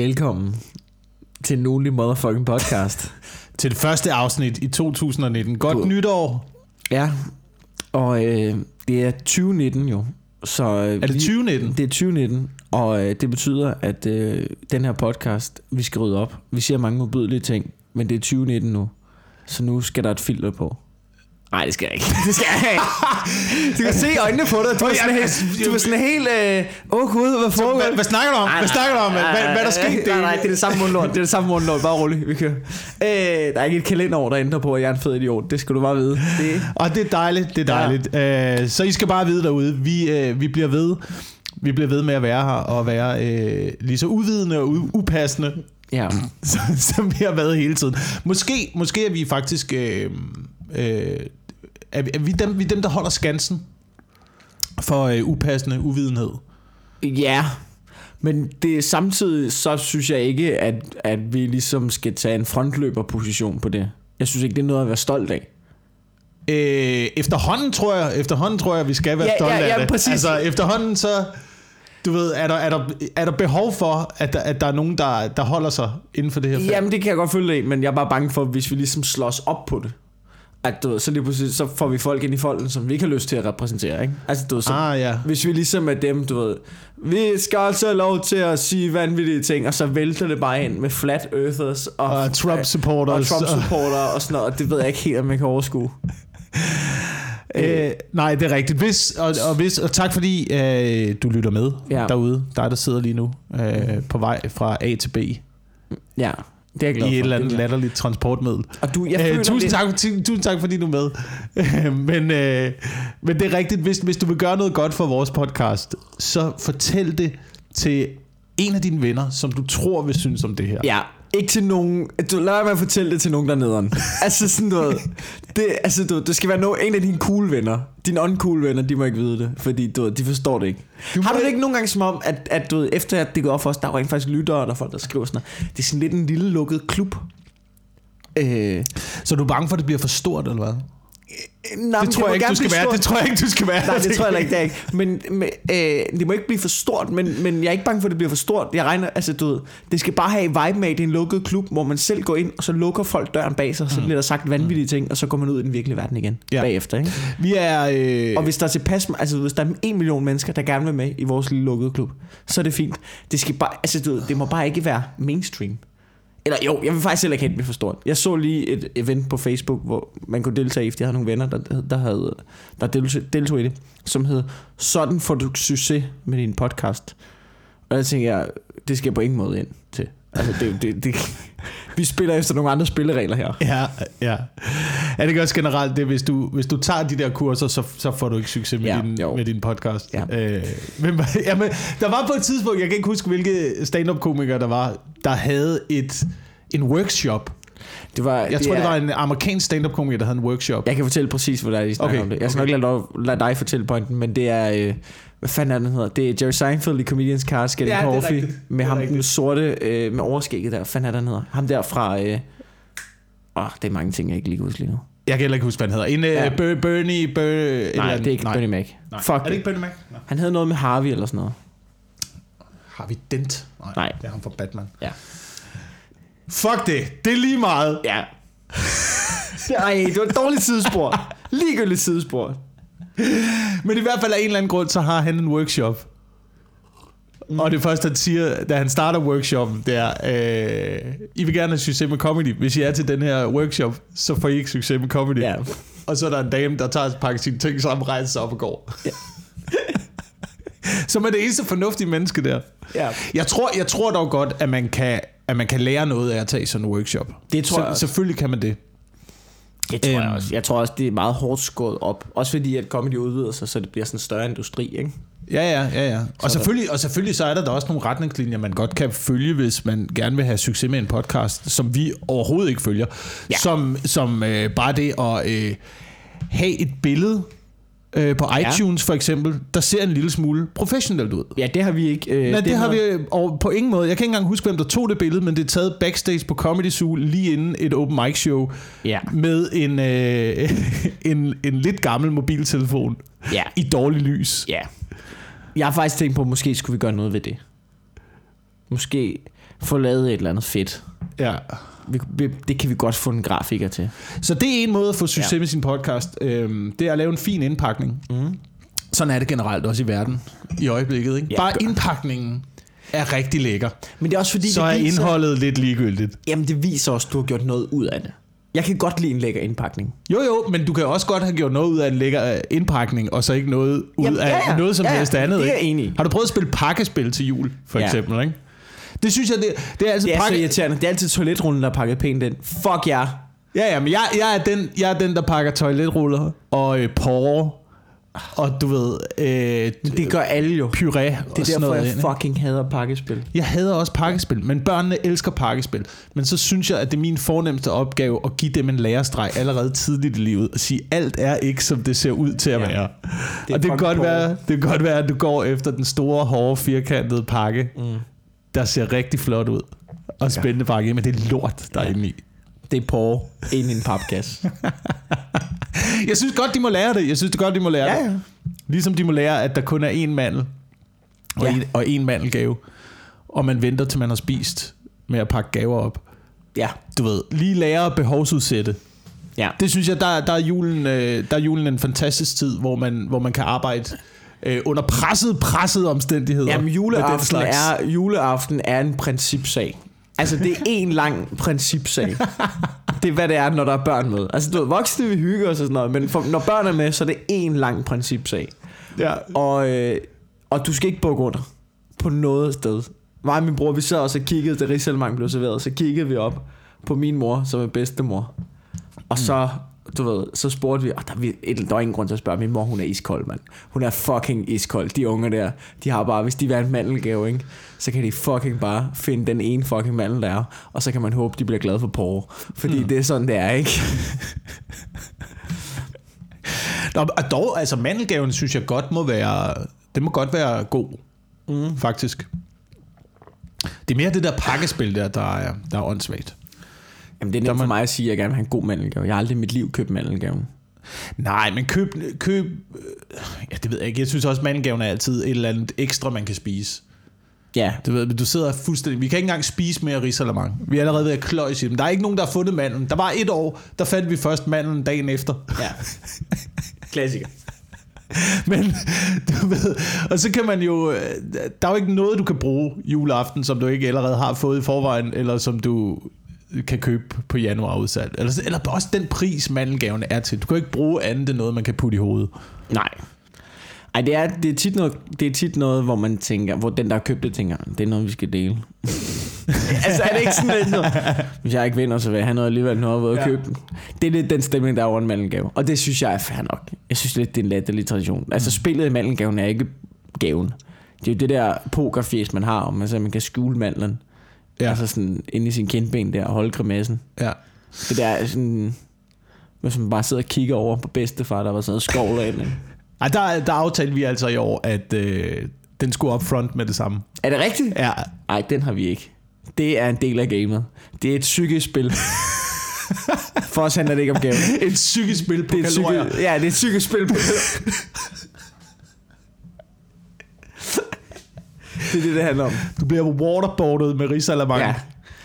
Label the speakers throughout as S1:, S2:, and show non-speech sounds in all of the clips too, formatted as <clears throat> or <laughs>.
S1: Velkommen til en ugenlig motherfucking podcast. <laughs>
S2: Til det første afsnit i 2019. Godt
S1: God.
S2: nytår.
S1: ja, og øh, det er 2019 jo. Så, øh,
S2: Er det 2019?
S1: Det er 2019, og øh, det betyder, at øh, den her podcast, vi skal rydde op. Vi siger mange modbydelige ting, men det er 2019 nu. Så nu skal der et filter på. Nej, det skal jeg ikke. <laughs> Det skal jeg ikke. Du kan se øjnene på dig. Du er sådan helt... Du er sådan helt øh, Åh oh, gud, hvad foregår?
S2: Hvad, hvad snakker du om? Hvad snakker du om? Hvad, hvad er der sket?
S1: Nej, nej, det er det samme mundlort. Det er det samme mundlort. Bare rolig. Vi kører. Øh, der er ikke et kalenderår, der ændrer på, at jeg er en fed idiot. Det skal du bare vide. Det,
S2: Og det er dejligt, det er dejligt. Ja. så I skal bare vide derude, vi, øh, vi bliver ved. Vi bliver ved med at være her og være øh, lige så uvidende og u- upassende,
S1: ja.
S2: som, <laughs> som vi har været hele tiden. Måske, måske er vi faktisk... Øh, øh, er, vi- er vi, dem, vi er dem, der holder skansen for øh, upassende uvidenhed.
S1: Ja, men det er samtidig, så synes jeg ikke, at, at vi ligesom skal tage en frontløberposition på det. Jeg synes ikke, det er noget at være stolt af.
S2: Øh, efterhånden tror jeg, efterhånden tror jeg, vi skal være
S1: Ja,
S2: stolte
S1: ja, ja,
S2: af det.
S1: præcis.
S2: Altså efterhånden så, du ved, er der, er der, er der behov for, at der, at der er nogen, der, der holder sig inden for det her felt?
S1: Jamen, det kan jeg godt følge af, men jeg er bare bange for, hvis vi ligesom slås op på det. At du så lige pludselig, så får vi folk ind i folden, som vi ikke har lyst til at repræsentere, ikke? Altså, du så,
S2: Ah ja.
S1: Hvis vi ligesom er dem, du ved, vi skal også have lov til at sige vanvittige ting, og så vælter det bare ind med flat earthers og,
S2: Og Trump supporters.
S1: og Trump supporter og sådan noget, og det ved jeg ikke helt, om jeg kan overskue.
S2: Øh, nej, det er rigtigt. Hvis, og, og, hvis, og tak fordi øh, du lytter med
S1: Ja.
S2: derude. Dig, der sidder lige nu øh, på vej fra A til B
S1: Ja, det er jeg glad for.
S2: et eller andet
S1: er
S2: latterligt transportmiddel.
S1: Og du, jeg
S2: Øh, tusind, tak, tu- tusind tak, fordi du er med. <laughs> men, øh, men det er rigtigt, hvis, hvis du vil gøre noget godt for vores podcast, så fortæl det til en af dine venner, som du tror vil synes om det her.
S1: Ja, ikke til nogen... Du, lad være med at fortælle det til nogen, der er nederen. <laughs> altså sådan noget... Det, altså, du, det skal være no, en af dine cool venner. Dine uncool venner, de må ikke vide det, fordi du, de forstår det ikke.
S2: Du
S1: Har du det ikke nogle gange som om, at, at du, ved, efter at det går op for os, der er rent faktisk lyttere, og der er folk, der skriver sådan noget. Det er sådan lidt en lille lukket klub. Øh,
S2: Så du er bange for, at det bliver for stort, eller hvad?
S1: Nej,
S2: Det tror, jeg ikke, du skal være. det tror jeg ikke, du skal være.
S1: Nej, det tror jeg ikke, det er ikke. <laughs> Men, men øh, det må ikke blive for stort, men, men jeg er ikke bange for, at det bliver for stort. Jeg regner, altså du ved, det skal bare have vibe med, at det er en lukket klub, hvor man selv går ind, og så lukker folk døren bag sig, så bliver der sagt vanvittige ting, og så går man ud i den virkelige verden igen. Ja. bagefter. Ikke?
S2: Vi er... Øh,
S1: Og hvis der er tilpas, altså hvis der er en million mennesker, der gerne vil med i vores lille lukkede klub, så er det fint. Det, skal bare, altså, du ved, det må bare ikke være mainstream. Eller jo, jeg vil faktisk heller ikke have det for stort. Jeg så lige et event på Facebook, hvor man kunne deltage i, fordi jeg havde nogle venner, der, der, havde, der deltog, i det, som hed Sådan får du succes med din podcast. Og jeg tænker, jeg, det skal jeg på ingen måde ind til. Altså, det, det, det, vi spiller efter nogle andre spilleregler her.
S2: Ja, ja. Er det også generelt det, hvis du, hvis du tager de der kurser, så, så får du ikke succes med,
S1: Ja,
S2: din,
S1: jo.
S2: med din podcast?
S1: Ja.
S2: Øh, men, <laughs> jamen, der var på et tidspunkt, jeg kan ikke huske, hvilke stand-up-komikere der var, der havde et, en workshop.
S1: Det var,
S2: Jeg tror,
S1: er-
S2: det var en amerikansk stand-up-komiker, der havde en workshop.
S1: Jeg kan fortælle præcis, hvad der er, I snakker
S2: Okay,
S1: om det. Jeg skal
S2: okay.
S1: nok lade, lade dig fortælle pointen, men det er... Øh, hvad fanden er det, den hedder? Det er Jerry Seinfeld i Comedians Cars Getting
S2: Ja, det er
S1: Coffee. Med
S2: Det er
S1: ham den sorte øh, med overskægget der. Hvad fanden er det, den hedder? Ham der fra... Øh, åh, det er mange ting, jeg ikke lige kan huske lige nu.
S2: Jeg kan heller ikke huske, hvad han hedder. En
S1: Ja.
S2: ja. Ber- Bernie... Ber- eller
S1: Nej,
S2: andet.
S1: det er ikke
S2: Nej.
S1: Bernie Mac.
S2: Nej.
S1: Fuck
S2: Er det ikke Bernie Mac? Nej.
S1: Han havde noget med Harvey eller sådan noget.
S2: Har vi Dent?
S1: Nej.
S2: Det er ham fra Batman.
S1: Ja.
S2: Fuck det. Det er lige meget.
S1: Ja. <laughs> Ej, det var et dårligt sidespor. <laughs> Ligegyldigt sidespor.
S2: Men i hvert fald af en eller anden grund, så har han en workshop. Mm. Og det første, han siger, da han starter workshoppen, det er, øh, I vil gerne have succes med comedy. Hvis I er til den her workshop, så får I ikke succes med comedy.
S1: Ja.
S2: Og så er der en dame, der tager pakke sine ting sammen, rejser sig op og går.
S1: Ja. <laughs>
S2: Som er det eneste fornuftige menneske der.
S1: Ja.
S2: Jeg tror, jeg tror dog godt, at man kan, at man kan lære noget af at tage sådan en workshop.
S1: Det tror
S2: så,
S1: jeg også.
S2: Selvfølgelig kan man det.
S1: Det tror jeg
S2: Øhm.
S1: også. Jeg tror også, det er meget hårdt skåret op. Også fordi, at comedy udvider sig, så det bliver sådan en større industri, ikke?
S2: Ja, ja, ja, ja. Og
S1: Så
S2: selvfølgelig, og selvfølgelig så er der da også nogle retningslinjer, man godt kan følge, hvis man gerne vil have succes med en podcast, som vi overhovedet ikke følger.
S1: Ja.
S2: Som, som øh, bare det at øh, have et billede øh, på
S1: Ja.
S2: iTunes for eksempel, der ser en lille smule professionelt ud.
S1: Ja, det har vi ikke. Øh,
S2: Nej, det, har
S1: noget-
S2: vi over, på ingen måde. Jeg kan ikke engang huske, hvem der tog det billede, men det er taget backstage på Comedy Zoo lige inden et open mic show
S1: Ja.
S2: med en, øh, <laughs> en, en lidt gammel mobiltelefon
S1: Ja.
S2: i dårlig lys.
S1: Ja. Jeg har faktisk tænkt på, at måske skulle vi gøre noget ved det. måske få lavet et eller andet fedt.
S2: Ja.
S1: Vi, vi, det kan vi godt få en grafiker til.
S2: Så det er en måde at få succes
S1: Ja.
S2: med sin podcast. Øhm, det er at lave en fin indpakning.
S1: Mm.
S2: Sådan er det generelt også i verden i øjeblikket. Ikke?
S1: Ja,
S2: Bare
S1: gør-
S2: indpakningen er rigtig lækker.
S1: Men det er også fordi,
S2: Så
S1: det
S2: er
S1: viser,
S2: indholdet lidt ligegyldigt.
S1: Jamen, det viser også, at du har gjort noget ud af det. Jeg kan godt lide en lækker indpakning.
S2: Jo jo, men du kan også godt have gjort noget ud af en lækker øh, indpakning, og så ikke noget ud
S1: Jamen,
S2: af
S1: ja, ja.
S2: noget som
S1: Ja,
S2: helst andet.
S1: Det er
S2: ikke?
S1: jeg enig.
S2: Har du prøvet at spille pakkespil til jul, for
S1: Ja.
S2: eksempel? Ikke? Det synes jeg, det, det er altså
S1: Det er så
S2: pakke...
S1: irriterende. Det er altid toiletrullen, der er pakket pænt ind. Fuck jer.
S2: Ja, ja, men jeg, jeg, er den, jeg er den, der pakker toiletruller og øh, porre, og du ved, øh,
S1: Det gør alle jo.
S2: puré og
S1: Det er
S2: sådan
S1: derfor,
S2: noget.
S1: jeg
S2: ind, ikke?
S1: fucking hader pakkespil.
S2: Jeg hader også pakkespil, men børnene elsker pakkespil. Men så synes jeg, at det er min fornemmeste opgave at give dem en lærestreg allerede tidligt i livet og sige, alt er ikke, som det ser ud til at
S1: Ja.
S2: være.
S1: Det er
S2: og det kan,
S1: fucking
S2: godt være, det kan godt være, at du går efter den store, hårde, firkantede pakke,
S1: Mm.
S2: Der ser rigtig flot ud. Og spændende pakke, men det er lort, der er
S1: Ja.
S2: inde i.
S1: Det er porre ind i en papkasse. <laughs>
S2: Jeg synes godt, de må lære det. Jeg synes det godt, de må lære
S1: Ja,
S2: det.
S1: ja.
S2: Ligesom de må lære, at der kun er én mandel og,
S1: Ja.
S2: en, og én mandelgave. Og man venter, til man har spist med at pakke gaver op.
S1: Ja.
S2: Du ved, lige lære at behovsudsætte.
S1: Ja.
S2: Det synes jeg, der, der, er, julen, øh, der er julen en fantastisk tid, hvor man, hvor man kan arbejde øh, under presset, presset omstændigheder.
S1: Jamen, juleaften er, juleaften er en principsag. Altså, det er en lang principsag. Det er, hvad det er, når der er børn med. Altså, du ved, voksne vil hygge os og sådan noget, men for, når børn er med, så er det en lang principsag.
S2: Ja.
S1: Og, øh, og du skal ikke bukke under på noget sted. Mig og min bror, vi sad også og kiggede, da Rigsalermang blev serveret, så kiggede vi op på min mor, som er bedstemor. Og så, du ved, så spurgte vi, og der, er vi- et, der var ingen grund til at spørge, min mor, hun er iskold, mand. Hun er fucking iskold. De unge der, de har bare, hvis de vil en mandelgave, ikke? så kan de fucking bare finde den ene fucking mandel, der er, og så kan man håbe, de bliver glade for porre. Fordi mm. det er sådan, det er, ikke? <laughs>
S2: Nå, og dog, altså mandelgaven synes jeg godt må være, det må godt være god,
S1: Mm.
S2: faktisk. Det er mere det der pakkespil der, der er, der er åndssvagt.
S1: Jamen, det er nemt for
S2: man-
S1: mig at sige, at jeg gerne vil have en god mandelgave. Jeg har aldrig i mit liv købt mandelgaven.
S2: Nej, men køb, køb øh, ja, det ved jeg ikke. Jeg synes også, mandelgaven er altid et eller andet ekstra, man kan spise.
S1: Ja,
S2: Du ved, du sidder fuldstændig... Vi kan ikke engang spise mere risalamang. Vi er allerede ved at kløjs i dem. Der er ikke nogen, der har fundet mandlen. Der var et år, der fandt vi først mandlen dagen efter.
S1: ja. Klassiker.
S2: Men du ved, og så kan man jo, øh, der er jo ikke noget, du kan bruge juleaften, som du ikke allerede har fået i forvejen, eller som du kan købe på januar udsalg. Eller, eller også den pris, mandelgaven er til. Du kan ikke bruge andet end noget, man kan putte i hovedet.
S1: Nej. Ej, det er, det, er tit noget, det er tit noget, hvor man tænker, hvor den, der har købt det, tænker, det er noget, vi skal dele. <laughs> altså, er det ikke sådan lidt noget? Hvis jeg ikke vinder, så vil jeg have noget alligevel, når jeg har
S2: Ja.
S1: købe den. Det er lidt den stemning, der er over en mandelgave. Og det synes jeg er fair nok. Jeg synes lidt, det er en latterlig tradition. Altså, spillet i mandelgaven er ikke gaven. Det er jo det der pokerfjes, man har, om man, så man kan skjule mandlen.
S2: Ja.
S1: Altså sådan inde i sin kindben der og holde grimassen.
S2: Ja.
S1: Det der er sådan... Hvis man bare sidder og kigger over på bedstefar, der var sådan noget skovler ind.
S2: Ej, der, der aftalte vi altså i år, at øh, den skulle op front med det samme.
S1: Er det rigtigt?
S2: Ja,
S1: Nej, den har vi ikke. Det er en del af gamet. Det er et psykisk spil. <laughs> For os handler det ikke om gaven.
S2: et psykisk spil på
S1: Det er
S2: kalorier.
S1: psykisk, ja, det er et psykisk spil på <laughs> Det er det, det handler om.
S2: Du bliver waterboardet med risalamang ja.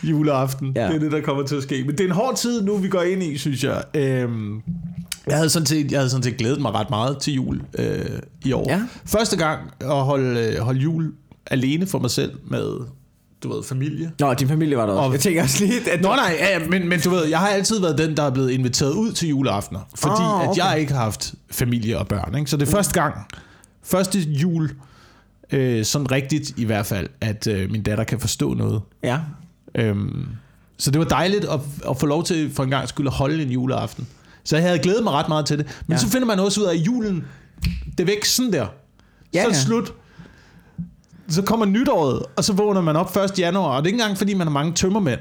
S2: Juleaften. Ja. Det er det, der kommer til at ske. Men det er en hård tid nu, vi går ind i, synes jeg. Øhm, jeg havde, sådan set, jeg havde sådan set glædet mig ret meget til jul øh, i år.
S1: Ja.
S2: Første gang at holde, øh, holde jul alene for mig selv med, du ved, familie.
S1: Nå, din familie var der også.
S2: Og-
S1: Jeg tænker også lige, at...
S2: Nå nej, ja, men, men du ved, jeg har altid været den, der er blevet inviteret ud til juleaftener. Fordi
S1: Ah,
S2: at
S1: okay.
S2: jeg ikke har haft familie og børn. Ikke? Så det er første gang, første jul, øh, sådan rigtigt i hvert fald, at øh, min datter kan forstå noget.
S1: Ja.
S2: Øhm, så det var dejligt at, at få lov til for en gang skulle holde en juleaften. Så jeg havde glædet mig ret meget til det. Men ja. Så finder man også ud af, at julen, det er væk sådan der.
S1: Ja,
S2: så er det
S1: ja.
S2: slut. Så kommer nytåret, og så vågner man op 1. januar, og det er ikke engang, fordi man har mange tømmermænd.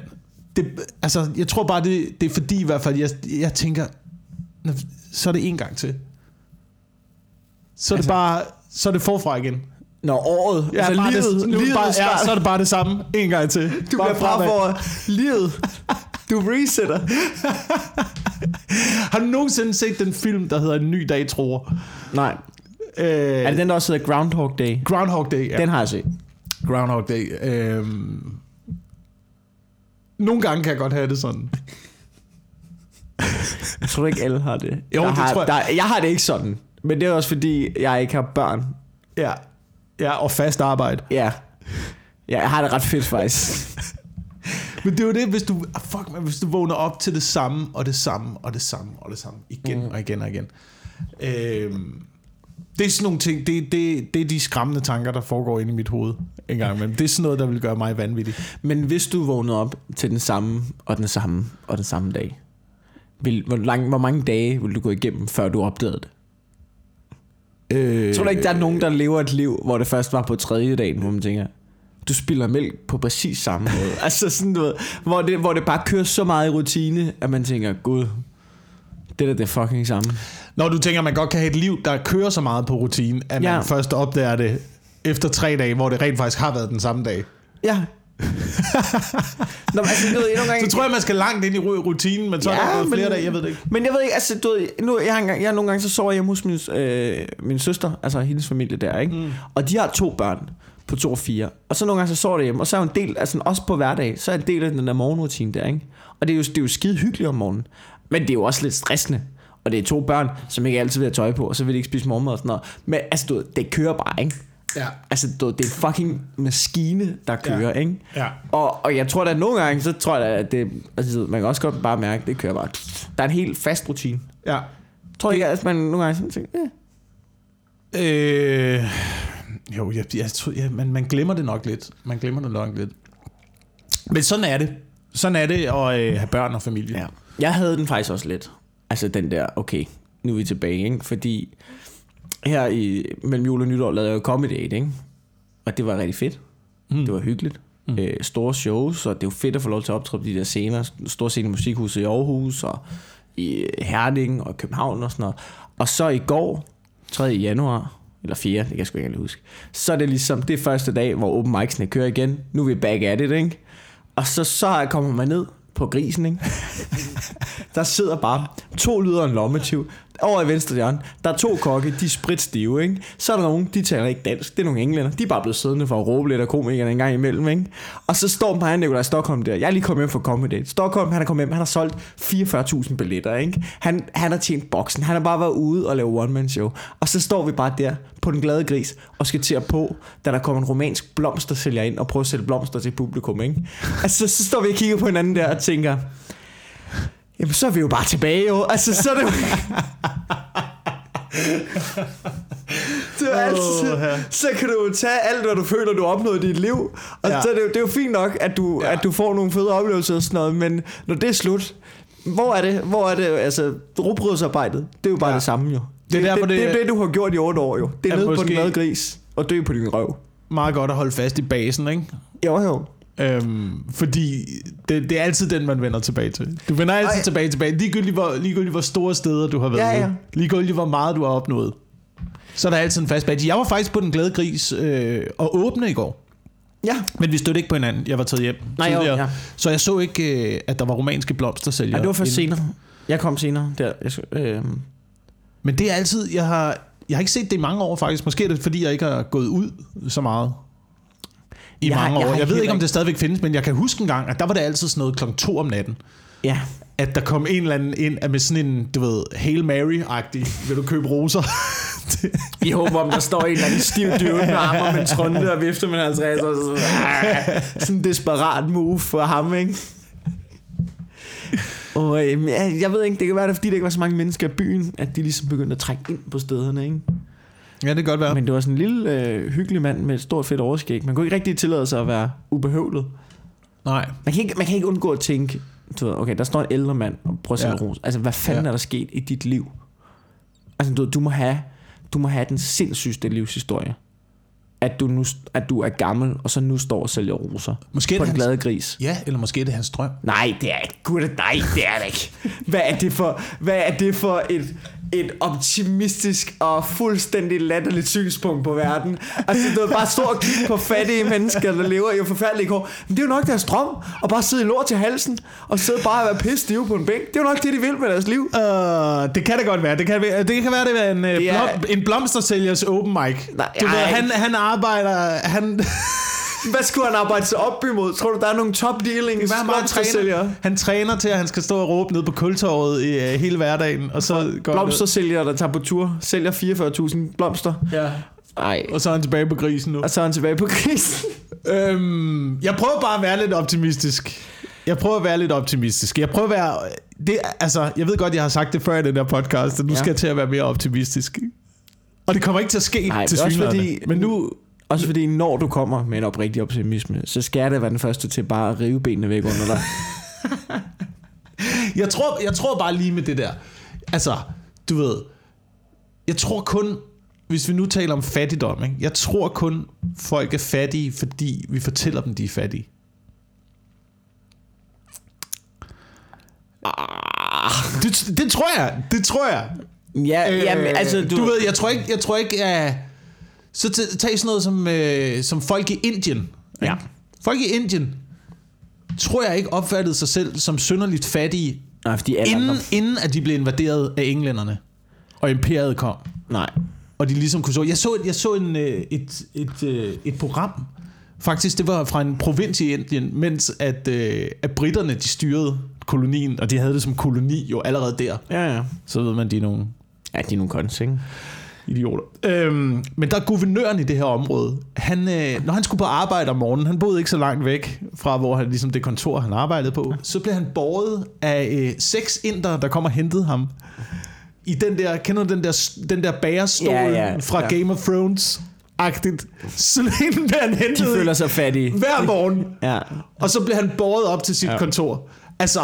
S2: Det, altså, jeg tror bare, det, det er fordi i hvert fald, jeg, jeg tænker, "Nå, så er det en gang til. Så er det
S1: Altså-
S2: bare, så er det forfra igen.
S1: Når året,
S2: Ja,
S1: altså
S2: bare
S1: livet,
S2: det, nu,
S1: livet
S2: bare, ja, så er det bare det samme en gang til.
S1: Du
S2: Bare
S1: bliver
S2: fremad.
S1: for livet. Du resetter.
S2: Har du nogensinde set den film, der hedder En ny dag, tror?
S1: Nej.
S2: Øh,
S1: Er det den, der også hedder Groundhog Day?
S2: Groundhog Day, ja.
S1: Den har jeg set.
S2: Groundhog Day. Øhm, nogle gange kan jeg godt have det sådan.
S1: Jeg tror ikke, alle har det.
S2: Jo,
S1: der
S2: det
S1: har,
S2: tror jeg.
S1: Der, jeg har det ikke sådan. Men det er også fordi, jeg ikke har børn.
S2: Ja. Ja, og fast arbejde.
S1: Ja. Ja, jeg har det ret fedt faktisk. <laughs>
S2: Men det er jo det, hvis du, ah, fuck, man, hvis du vågner op til det samme, og det samme, og det samme, og det samme, igen mm. og igen og igen. Øhm, det er sådan nogle ting, det, det, det er de skræmmende tanker, der foregår inde i mit hoved en gang imellem. Det er sådan noget, der vil gøre mig vanvittig.
S1: Men hvis du vågnede op til den samme, og den samme, og den samme dag, vil, hvor, lang, hvor mange dage vil du gå igennem, før du opdagede det?
S2: Øh,
S1: Tror du ikke, der er nogen, der lever et liv, hvor det først var på tredje dagen, hvor man tænker, du spiller mælk på præcis samme måde. <laughs> altså sådan noget, hvor det, hvor det bare kører så meget i rutine, at man tænker, gud, det er det fucking samme.
S2: Når du tænker, at man godt kan have et liv, der kører så meget på rutinen, at man
S1: Ja.
S2: først opdager det efter tre dage, hvor det rent faktisk har været den samme dag.
S1: Ja. Nå, men altså, du ved, nogle gange,
S2: Så tror jeg, man skal langt ind i ru- rutinen, men så ja, er der gået flere dage, jeg ved det ikke.
S1: Men jeg ved ikke, altså, du ved, nu, jeg, har engang, jeg nogle gange så sover jeg hjemme hos min, øh, min søster, altså hendes familie der, ikke? Mm. Og de har to børn på to og fire. Og så nogle gange så sover jeg hjemme, og så er en del, altså også på hverdag, så er en del af den der morgenrutine der, ikke? Og det er jo, det er jo skide hyggeligt om morgenen. Men det er jo også lidt stressende. Og det er to børn, som ikke altid vil have tøj på, og så vil de ikke spise morgenmad og sådan noget. Men altså, du ved, det kører bare, ikke?
S2: Ja.
S1: Altså, det er en fucking maskine, der kører,
S2: Ja.
S1: ja. ikke?
S2: Ja.
S1: Og, og jeg tror da nogle gange, så tror jeg da, at det, altså, man kan også godt bare mærke, at det kører bare. Der er en helt fast rutine.
S2: Ja.
S1: Tror du ikke, at man nogle gange sådan tænker, eh.
S2: Øh, jo, jeg, jeg, tror, ja, man, man glemmer det nok lidt. Man glemmer det nok lidt. Men sådan er det. Sådan er det at øh, have børn og familie.
S1: Ja. Jeg havde den faktisk også lidt. Altså den der, okay, nu er vi tilbage, ikke? Fordi her i mellem jul og nytår lavede jeg jo Comedy Date, ikke? Og det var rigtig fedt. Mm. Det var hyggeligt. Mm. Øh, store shows, og det er jo fedt at få lov til at optræde på de der scener. Store scener i Musikhuset i Aarhus, og i Herning og København og sådan noget. Og så i går, 3. januar, eller 4, det kan jeg sgu ikke huske, så er det ligesom, det første dag, hvor open mic'sene kører igen. Nu er vi back at it, ikke? Og så, så kommer man ned på grisen, ikke? <laughs> Der sidder bare to lyder og en lommetyv. Over i venstre hjørne, der er to kokke, de er spritstive, ikke? Så er der nogen, de taler ikke dansk, det er nogle englænder. De er bare blevet siddende for at råbe lidt af komikerne en gang imellem, ikke? Og så står mig Nikolaj Stockholm der. Jeg er lige kommet hjem fra Comedy Stockholm, han er kommet hjem, han har solgt 44.000 billetter, ikke? Han, han har tjent boksen, han har bare været ude og lave one-man show. Og så står vi bare der på den glade gris og skal til at på, da der kommer en romansk blomster sælger ind og prøver at sælge blomster til publikum, ikke? Altså, så står vi og kigger på hinanden der og tænker, Jamen, så er vi jo bare tilbage, jo. Altså, så er det jo... <laughs> det er altid,
S2: ja.
S1: så kan du jo tage alt, hvad du føler, du har opnået i dit liv. Og
S2: Ja.
S1: så er det, jo, det er jo fint nok, at du,
S2: Ja.
S1: at du får nogle fede oplevelser og sådan noget, men når det er slut, hvor er det, hvor er det, altså, robrødsarbejdet, det er jo bare
S2: Ja.
S1: det samme jo.
S2: Det er derfor,
S1: det, det,
S2: det-
S1: det, er det, du har gjort i otte år jo. Det er
S2: Ja,
S1: nede på den gris, og dø på din røv.
S2: Meget godt at holde fast i basen, ikke?
S1: Jo, jo.
S2: Øhm, fordi det, det er altid den, man vender tilbage til. Du vender altid
S1: Ej.
S2: tilbage tilbage. Ligegyldigt hvor, ligegyldigt hvor store steder du har været.
S1: Ja, ja.
S2: Ligegyldigt hvor meget du har opnået. Så er der altid en fast base. Jeg var faktisk på den glade gris øh, og åbne i går.
S1: Ja.
S2: Men vi stødte ikke på hinanden. Jeg var taget hjem
S1: Nej, jo, ja.
S2: Så jeg så ikke, øh, at der var romanske blomstersælgere.
S1: ja, det var først
S2: inde.
S1: senere. Jeg kom senere der. Jeg, øh,
S2: Men det er altid, jeg har, jeg har ikke set det i mange år faktisk. Måske er det, fordi jeg ikke har gået ud så meget i
S1: Jeg har-
S2: mange
S1: jeg
S2: år.
S1: har
S2: Jeg ved ikke, om det stadigvæk findes, men jeg kan huske en gang, at der var det altid sådan noget klokken to om natten.
S1: ja.
S2: At der kom en eller anden ind med sådan en, du ved, Hail Mary-agtig, vil du købe roser?
S1: I håber om, der står en eller anden stiv dyve med armer med en trunde og vifter med 50. Og så, ah, sådan en desperat move for ham, ikke? Og øh, jeg, jeg ved ikke, det kan være, det er, fordi der ikke var så mange mennesker i byen, at de ligesom begyndte at trække ind på stederne, ikke?
S2: Ja, det kan godt være.
S1: Men det var sådan en lille øh, hyggelig mand med et stort fedt overskæg. Man kunne ikke rigtig tillade sig at være ubehøvlet.
S2: Nej.
S1: Man kan ikke, man kan ikke undgå at tænke, du ved, okay, der står en ældre mand og prøver at sælge
S2: Ja.
S1: ja. ros. Altså, hvad fanden
S2: Ja.
S1: ja. er der sket i dit liv? Altså, du, du må have, du må have den sindssygste livshistorie. At du, nu, at du er gammel, og så nu står og sælger roser.
S2: Måske
S1: på
S2: hans-
S1: glade gris.
S2: Ja, eller måske er det hans drøm.
S1: Nej, det er ikke. Gud, nej, det er det ikke. Hvad er det for, hvad er det for et, et optimistisk og fuldstændig latterligt synspunkt på verden? Altså, du ved, bare stå og kigge på fattige mennesker, der lever i forfærdelige kår. Men det er jo nok deres drøm, at bare sidde i lort til halsen, og sidde bare og være pisse stive på en bænk. Det er jo nok det, de vil med deres liv.
S2: Uh, det kan det godt være. Det kan, være- det kan være, det er en,
S1: Det
S2: det
S1: er-
S2: er... Blom, en blomstersælgers open mic.
S1: Nej,
S2: du ved, han, han arbejder... Han,
S1: Hvad skulle han arbejde sig op imod? Tror du, der er nogle top dealings?
S2: Hvad
S1: blomstersælgere?
S2: træner? Han træner til, at han skal stå og råbe ned på kultorvet i uh, hele hverdagen, og så går
S1: Blomstersælgere, der tager på tur, sælger 44.000 blomster.
S2: Ja.
S1: Nej.
S2: Og så er han tilbage på grisen nu.
S1: Og så er han tilbage på krisen.
S2: Øhm, jeg prøver bare at være lidt optimistisk. Jeg prøver at være lidt optimistisk. Jeg prøver at være... Det, altså, jeg ved godt, jeg har sagt det før i den der podcast, at nu
S1: Ja.
S2: skal jeg til at være mere optimistisk. Og det kommer ikke til at ske
S1: Nej,
S2: til synligheden.
S1: men nu, også fordi, når du kommer med en oprigtig optimisme, så skal jeg da være den første til bare at rive benene væk under dig. <laughs>
S2: Jeg tror, jeg tror bare lige med det der. Altså, du ved... Jeg tror kun... Hvis vi nu taler om fattigdom, ikke? jeg tror kun, folk er fattige, fordi vi fortæller dem, de er fattige. Det, det tror jeg. Det tror jeg.
S1: Ja, øh, jamen, altså, du,
S2: du ved, jeg tror ikke, jeg tror ikke, at... Så tag sådan noget som, øh, som folk i Indien. ikke?
S1: Ja.
S2: Folk i Indien, tror jeg ikke opfattede sig selv som synderligt fattige,
S1: Nej, fordi alle
S2: inden,
S1: andre,
S2: inden at de blev invaderet af englænderne, og imperiet kom.
S1: nej.
S2: Og de ligesom kunne så... Jeg så, jeg så en, øh, et, et, øh, et program, faktisk det var fra en provins i Indien, mens at, øh, at britterne de styrede kolonien, og de havde det som koloni jo allerede der.
S1: Ja, ja.
S2: Så ved man, de er nogle
S1: Ja, de er nogle kons, ikke?
S2: Idioter. Øhm, men der er guvernøren i det her område. Han, øh, når han skulle på arbejde om morgenen, han boede ikke så langt væk fra, hvor han, ligesom det kontor, han arbejdede på, så blev han båret af øh, seks inder, der kom og hentede ham. I den der, kender du den der, den der bærestol
S1: Ja, ja,
S2: fra
S1: ja.
S2: Game of Thrones? Agtigt. Så <laughs> blev han
S1: De
S2: hentet
S1: føler sig fattige.
S2: hver morgen.
S1: Ja.
S2: Og så blev han båret op til sit
S1: ja.
S2: kontor. Altså,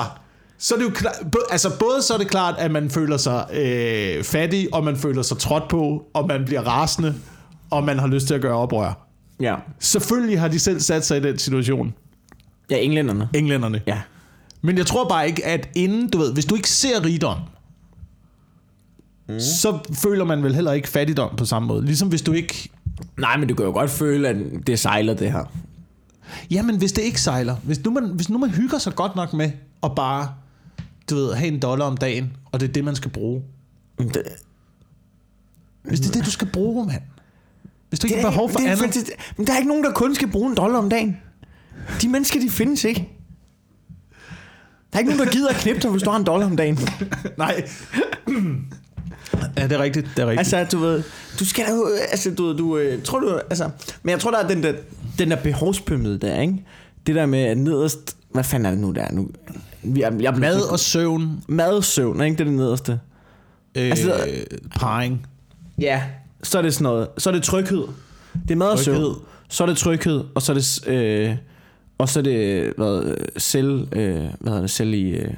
S2: så er det jo klart, altså både så er det klart, at man føler sig øh, fattig, og man føler sig trådt på, og man bliver rasende, og man har lyst til at gøre oprør.
S1: Ja.
S2: Selvfølgelig har de selv sat sig i den situation,
S1: Ja, englænderne.
S2: englænderne.
S1: Ja.
S2: Men jeg tror bare ikke, at inden, du ved, hvis du ikke ser rigdom, mm. så føler man vel heller ikke fattigdom på samme måde. Ligesom hvis du ikke...
S1: Nej, men du kan jo godt føle, at det sejler det her.
S2: Jamen, hvis det ikke sejler. Hvis nu man, hvis nu man hygger sig godt nok med at bare, du ved, have en dollar om dagen, og det er det, man skal bruge.
S1: Det,
S2: Hvis det er det, du skal bruge, mand. Hvis du ikke
S1: det,
S2: har behov for
S1: det er
S2: andet.
S1: faktisk- Men der er ikke nogen, der kun skal bruge en dollar om dagen. De mennesker, de findes ikke. Der er ikke nogen, der gider at knippe dig, hvis du har en dollar om dagen.
S2: Nej. ja, det er rigtigt. Det er rigtigt.
S1: Altså, du ved, du skal da jo, altså, du ved, du, øh, tror du, altså, men jeg tror, der er den der, den der behovspyramide der, ikke? Det der med nederst, hvad fanden er det nu der nu? Jeg, jeg,
S2: Mad og søvn.
S1: mad, søvn, ikke? Det er det nederste.
S2: Øh,
S1: Altså,
S2: parring.
S1: Ja. Så er det sådan noget, så er det tryghed. Det er mad og søvn. Så er det tryghed, og så er det, øh, og så er det, hvad, selv, øh, hvad hedder det, selv i, øh,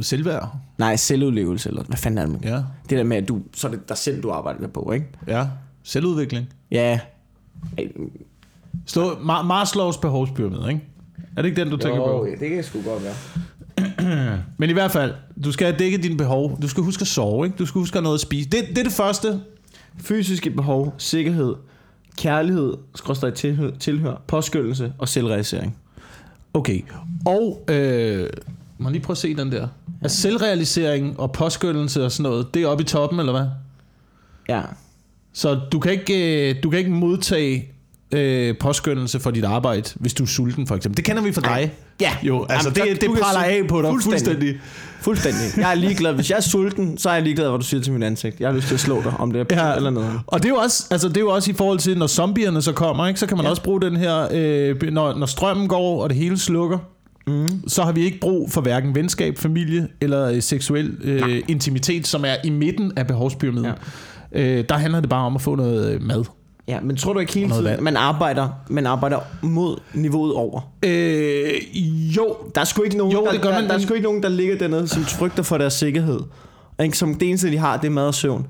S2: Selvværd.
S1: nej, selvudlevelse, eller hvad fanden er det, man
S2: Ja.
S1: Det der med, at du, så er det dig selv, du arbejder på, ikke?
S2: Ja. Selvudvikling.
S1: Ja.
S2: Slå, Ma- Maslows behovspyramide, ikke? Er det ikke den, du tænker på?
S1: det kan sgu godt være. <clears throat>
S2: Men i hvert fald, du skal have dækket dine behov. Du skal huske at sove, ikke? Du skal huske at have noget at spise. Det, det er det første.
S1: Fysiske behov, sikkerhed, kærlighed, skråstrej tilhør, tilhør, påskyndelse og selvrealisering.
S2: Okay. Og, øh, må jeg lige prøve at se den der. Er selvrealisering og påskyndelse og sådan noget, det er oppe i toppen, eller hvad?
S1: Ja.
S2: Så du kan ikke, øh, du kan ikke modtage øh, påskyndelse for dit arbejde, hvis du er sulten, for eksempel. Det kender vi fra dig.
S1: Ja.
S2: Jo, altså
S1: Jamen,
S2: det,
S1: så-
S2: det praller af på dig
S1: fuldstændig.
S2: fuldstændig.
S1: Fuldstændig. Jeg er ligeglad. Hvis jeg er sulten, så er jeg ligeglad, hvad du siger til mit ansigt. Jeg har lyst til at slå dig, om det er ja. eller noget.
S2: Og det er, jo også, altså det er jo også i forhold til, når zombierne så kommer, ikke, så kan man
S1: Ja.
S2: også bruge den her, øh, når, når strømmen går, og det hele slukker,
S1: Mm.
S2: så har vi ikke brug for hverken venskab, familie eller øh, seksuel øh, intimitet, som er i midten af behovspyramiden.
S1: Ja.
S2: Ja. Øh, der handler det bare om at få noget øh, mad.
S1: Ja, men tror du ikke hele tiden, man arbejder, man arbejder mod niveauet over?
S2: Øh, jo,
S1: Der er sgu ikke nogen,
S2: Jo,
S1: der,
S2: det gør
S1: der,
S2: man,
S1: der er
S2: men-
S1: sgu ikke nogen, der ligger dernede, som frygter for deres sikkerhed. Ikke? Som det eneste, de har, det er mad og søvn.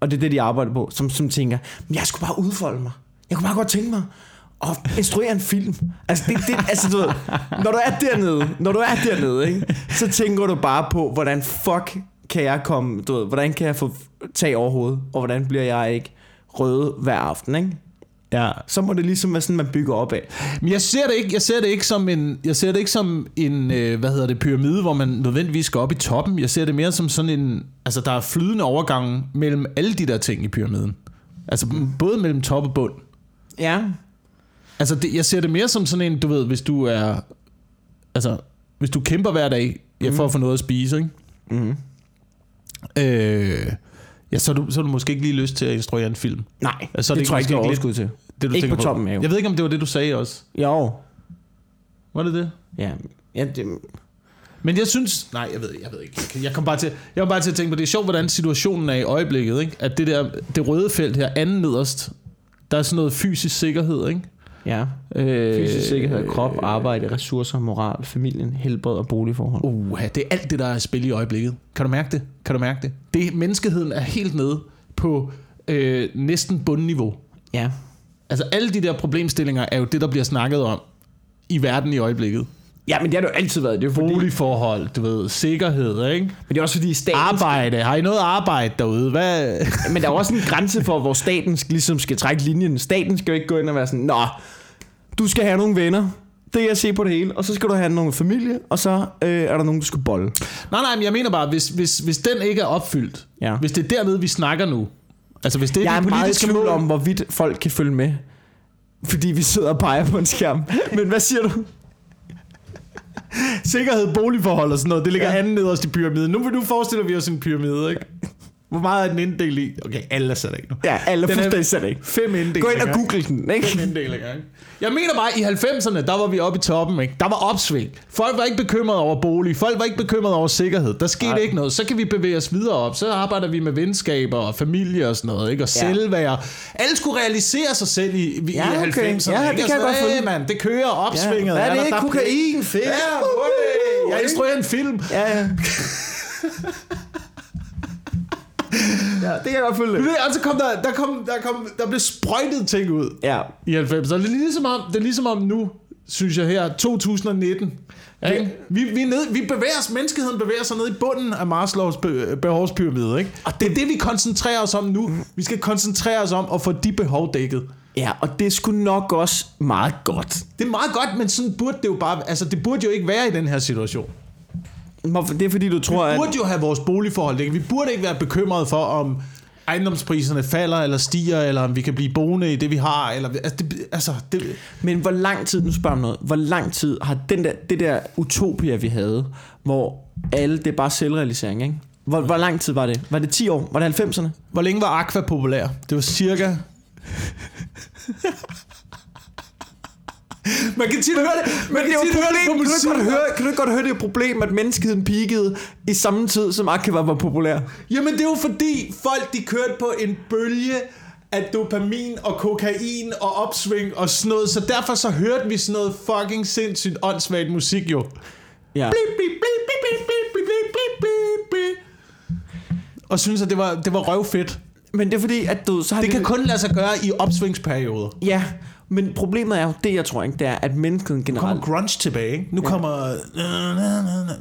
S1: Og det er det, de arbejder på. Som, som tænker, men jeg skulle bare udfolde mig. Jeg kunne bare godt tænke mig at instruere en film. Altså, det, det, altså du ved, når du er dernede, når du er dernede, ikke, så tænker du bare på, hvordan fuck kan jeg komme, du ved, hvordan kan jeg få tag over hovedet, og hvordan bliver jeg ikke røde hver aften, ikke?
S2: ja.
S1: Så må det ligesom være sådan, man bygger op af.
S2: Men jeg ser det ikke, jeg ser det ikke som en, jeg ser det ikke som en, øh, hvad hedder det, pyramide, hvor man nødvendigvis skal op i toppen. Jeg ser det mere som sådan en, altså der er flydende overgange mellem alle de der ting i pyramiden. Altså mm. både mellem top og bund.
S1: Ja.
S2: Altså, det, jeg ser det mere som sådan en, du ved, hvis du er... Altså, hvis du kæmper hver dag ja, for at få noget at spise, ikke?
S1: Mm.
S2: Øh, ja, så har, du, så har du måske ikke lige lyst til at instruere en film.
S1: Nej,
S2: Altså,
S1: det,
S2: det
S1: tror jeg ikke, det er overskud til.
S2: Det, du
S1: Ikke
S2: tænker
S1: på toppen af.
S2: Jeg ved ikke, om det var det, du sagde også.
S1: Jo,
S2: Var det det?
S1: ja. ja det,
S2: Men jeg synes... Nej, jeg ved, jeg ved ikke. Jeg kom bare til, jeg kom bare til at tænke på, det er sjovt, hvordan situationen er i øjeblikket. Ikke? At det der det røde felt her, anden nederst, der er sådan noget fysisk sikkerhed, ikke?
S1: Ja.
S2: Øh,
S1: Fysisk sikkerhed, krop, arbejde, ressourcer, moral, familien, helbred og boligforhold.
S2: Uh, det er alt det, der er spil i øjeblikket. Kan du mærke det? Kan du mærke det? det menneskeheden er helt nede på øh, næsten bundniveau.
S1: Ja.
S2: Altså alle de der problemstillinger er jo det, der bliver snakket om i verden i øjeblikket.
S1: Ja, men det har det jo altid været. Det er fordi,
S2: Boligforhold, du ved, sikkerhed, ikke?
S1: men det er også fordi staten...
S2: Arbejde. Har I noget arbejde derude? Hvad?
S1: Men der er også en grænse for, hvor staten skal- ligesom skal trække linjen. Staten skal jo ikke gå ind og være sådan, Nå, du skal have nogle venner. Det er jeg se på det hele. Og så skal du have nogle familie, og så øh, er der nogen, du skal bolle.
S2: Nej, nej, men jeg mener bare, hvis, hvis, hvis den ikke er opfyldt,
S1: Ja.
S2: hvis det er dernede, vi snakker nu, altså hvis det er
S1: Jeg er
S2: de
S1: meget i tvivl om, hvorvidt folk kan følge med. Fordi vi sidder og peger på en skærm. Men hvad siger du?
S2: Sikkerhed, boligforhold og sådan noget, det ligger
S1: Ja.
S2: anden nederst i pyramiden. Nu, nu forestiller vi os en pyramide, ikke? Hvor meget er den inddelt i? Okay, alle er sat af nu.
S1: Ja, alle er fuldstændig sat af.
S2: Fem inddelinger.
S1: Gå ind og google den, ikke?
S2: Fem inddelinger, ikke? Jeg mener bare, i 90'erne, der var vi oppe i toppen, ikke? Der var opsving. Folk var ikke bekymrede over bolig. Folk var ikke bekymrede over sikkerhed. Der skete
S1: Nej.
S2: ikke noget. Så kan vi bevæge os videre op. Så arbejder vi med venskaber og familie og sådan noget, ikke? Og
S1: Ja.
S2: ja. selvværd. Alle skulle realisere sig selv i, i,
S1: Ja, okay.
S2: 90'erne.
S1: Ja, det
S2: ikke?
S1: kan jeg godt.
S2: "Hey, mand, det kører opsvinget.
S1: Hvad er det?
S2: er
S1: Kokain, fedt.
S2: Ja, jeg
S1: Ikke?
S2: instruerer en film.
S1: Ja, ja. <laughs> ja, det kan jeg godt følge.
S2: Du ved, og så kom der, der, kom, der, kom, der blev sprøjtet ting ud
S1: Ja,
S2: i 90'erne. Det er ligesom om, det er ligesom om nu, synes jeg her, 2019. Ja, ikke? vi, vi, nede, vi bevæger os, menneskeheden bevæger sig ned i bunden af Maslows be, behovspyramide. Ikke? Og det er det, vi koncentrerer os om nu. Vi skal koncentrere os om at få de behov dækket.
S1: ja, og det skulle nok også meget godt.
S2: Det er meget godt, men sådan burde det jo bare... Altså, det burde jo ikke være i den her situation.
S1: Det er fordi, du tror,
S2: Vi
S1: at...
S2: burde jo have vores boligforhold dækket. Vi burde ikke være bekymrede for, om ejendomspriserne falder eller stiger, eller om vi kan blive boende i det, vi har. Eller, altså, det, altså, det,
S1: Men hvor lang tid, nu spørger noget, hvor lang tid har den der, det der utopia, vi havde, hvor alle, det er bare selvrealisering, ikke? Hvor, hvor lang tid var det? Var det 10 år? Var det 90'erne?
S2: Hvor længe var Aqua populær? Det var cirka... Man kan tit høre det, man
S1: er jo
S2: tit høre det på
S1: Kan du,
S2: musik.
S1: høre, kan du godt høre, det er et problem, at menneskeheden peakede i samme tid, som Akiva var populær?
S2: Jamen det er jo fordi folk de kørte på en bølge af dopamin og kokain og opsving og sådan noget, så derfor så hørte vi sådan noget fucking sindssygt åndssvagt musik jo.
S1: Ja.
S2: Blip, blip, blip, blip, blip, blip, blip, blip, blip, blip. Og synes at det var, det var røvfedt.
S1: Men det er fordi, at du... Så har
S2: Det
S1: vi-
S2: kan kun lade sig gøre i opsvingsperioder.
S1: Ja, men problemet er jo, det jeg tror ikke, det er, at menneskeheden
S2: Nu kommer
S1: generelt...
S2: grunge tilbage, ikke? Nu kommer...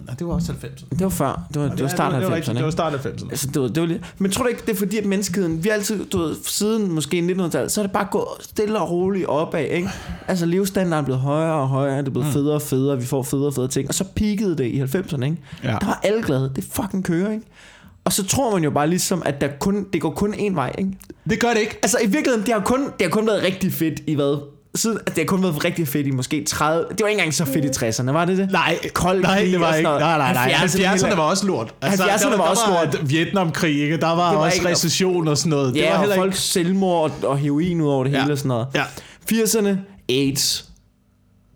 S2: Nej, det var også 90'erne.
S1: Det var før. Det var, det var start af
S2: det var,
S1: 90'erne.
S2: rigtigt, det var start af 90'erne.
S1: Altså, det var, det var lidt. Men tror du ikke, det er fordi, at menneskeheden, vi har altid, du ved, siden måske 1900-tallet, så er det bare gået stille og roligt opad, ikke? Altså, levestandarden er blevet højere og højere, det er blevet federe og federe, vi får federe og federe ting, og så peakede det i 90'erne, ikke?
S2: Ja.
S1: Der var alle glade, det fucking kører, ikke? Og så tror man jo bare ligesom, at der kun, det går kun én vej, ikke?
S2: Det gør det ikke.
S1: Altså, i virkeligheden, det har kun, det har kun været rigtig fedt i hvad? Siden, det har kun været rigtig fedt i måske 30... Det var ikke engang så fedt i 60'erne, var det det?
S2: Nej,
S1: Kold
S2: nej, det var ikke. Nej, nej, nej.
S1: 70'erne
S2: 70'erne
S1: heller-
S2: var også lort.
S1: 70'erne
S2: der,
S1: var også
S2: der
S1: lort.
S2: Vietnamkrig, ikke? Der var,
S1: Det var
S2: også recession og sådan noget. det
S1: Ja,
S2: var
S1: og
S2: heller
S1: folk
S2: ikke...
S1: selvmord og, og heroin ud over det
S2: Ja.
S1: hele og sådan noget.
S2: Ja.
S1: 80'erne, AIDS.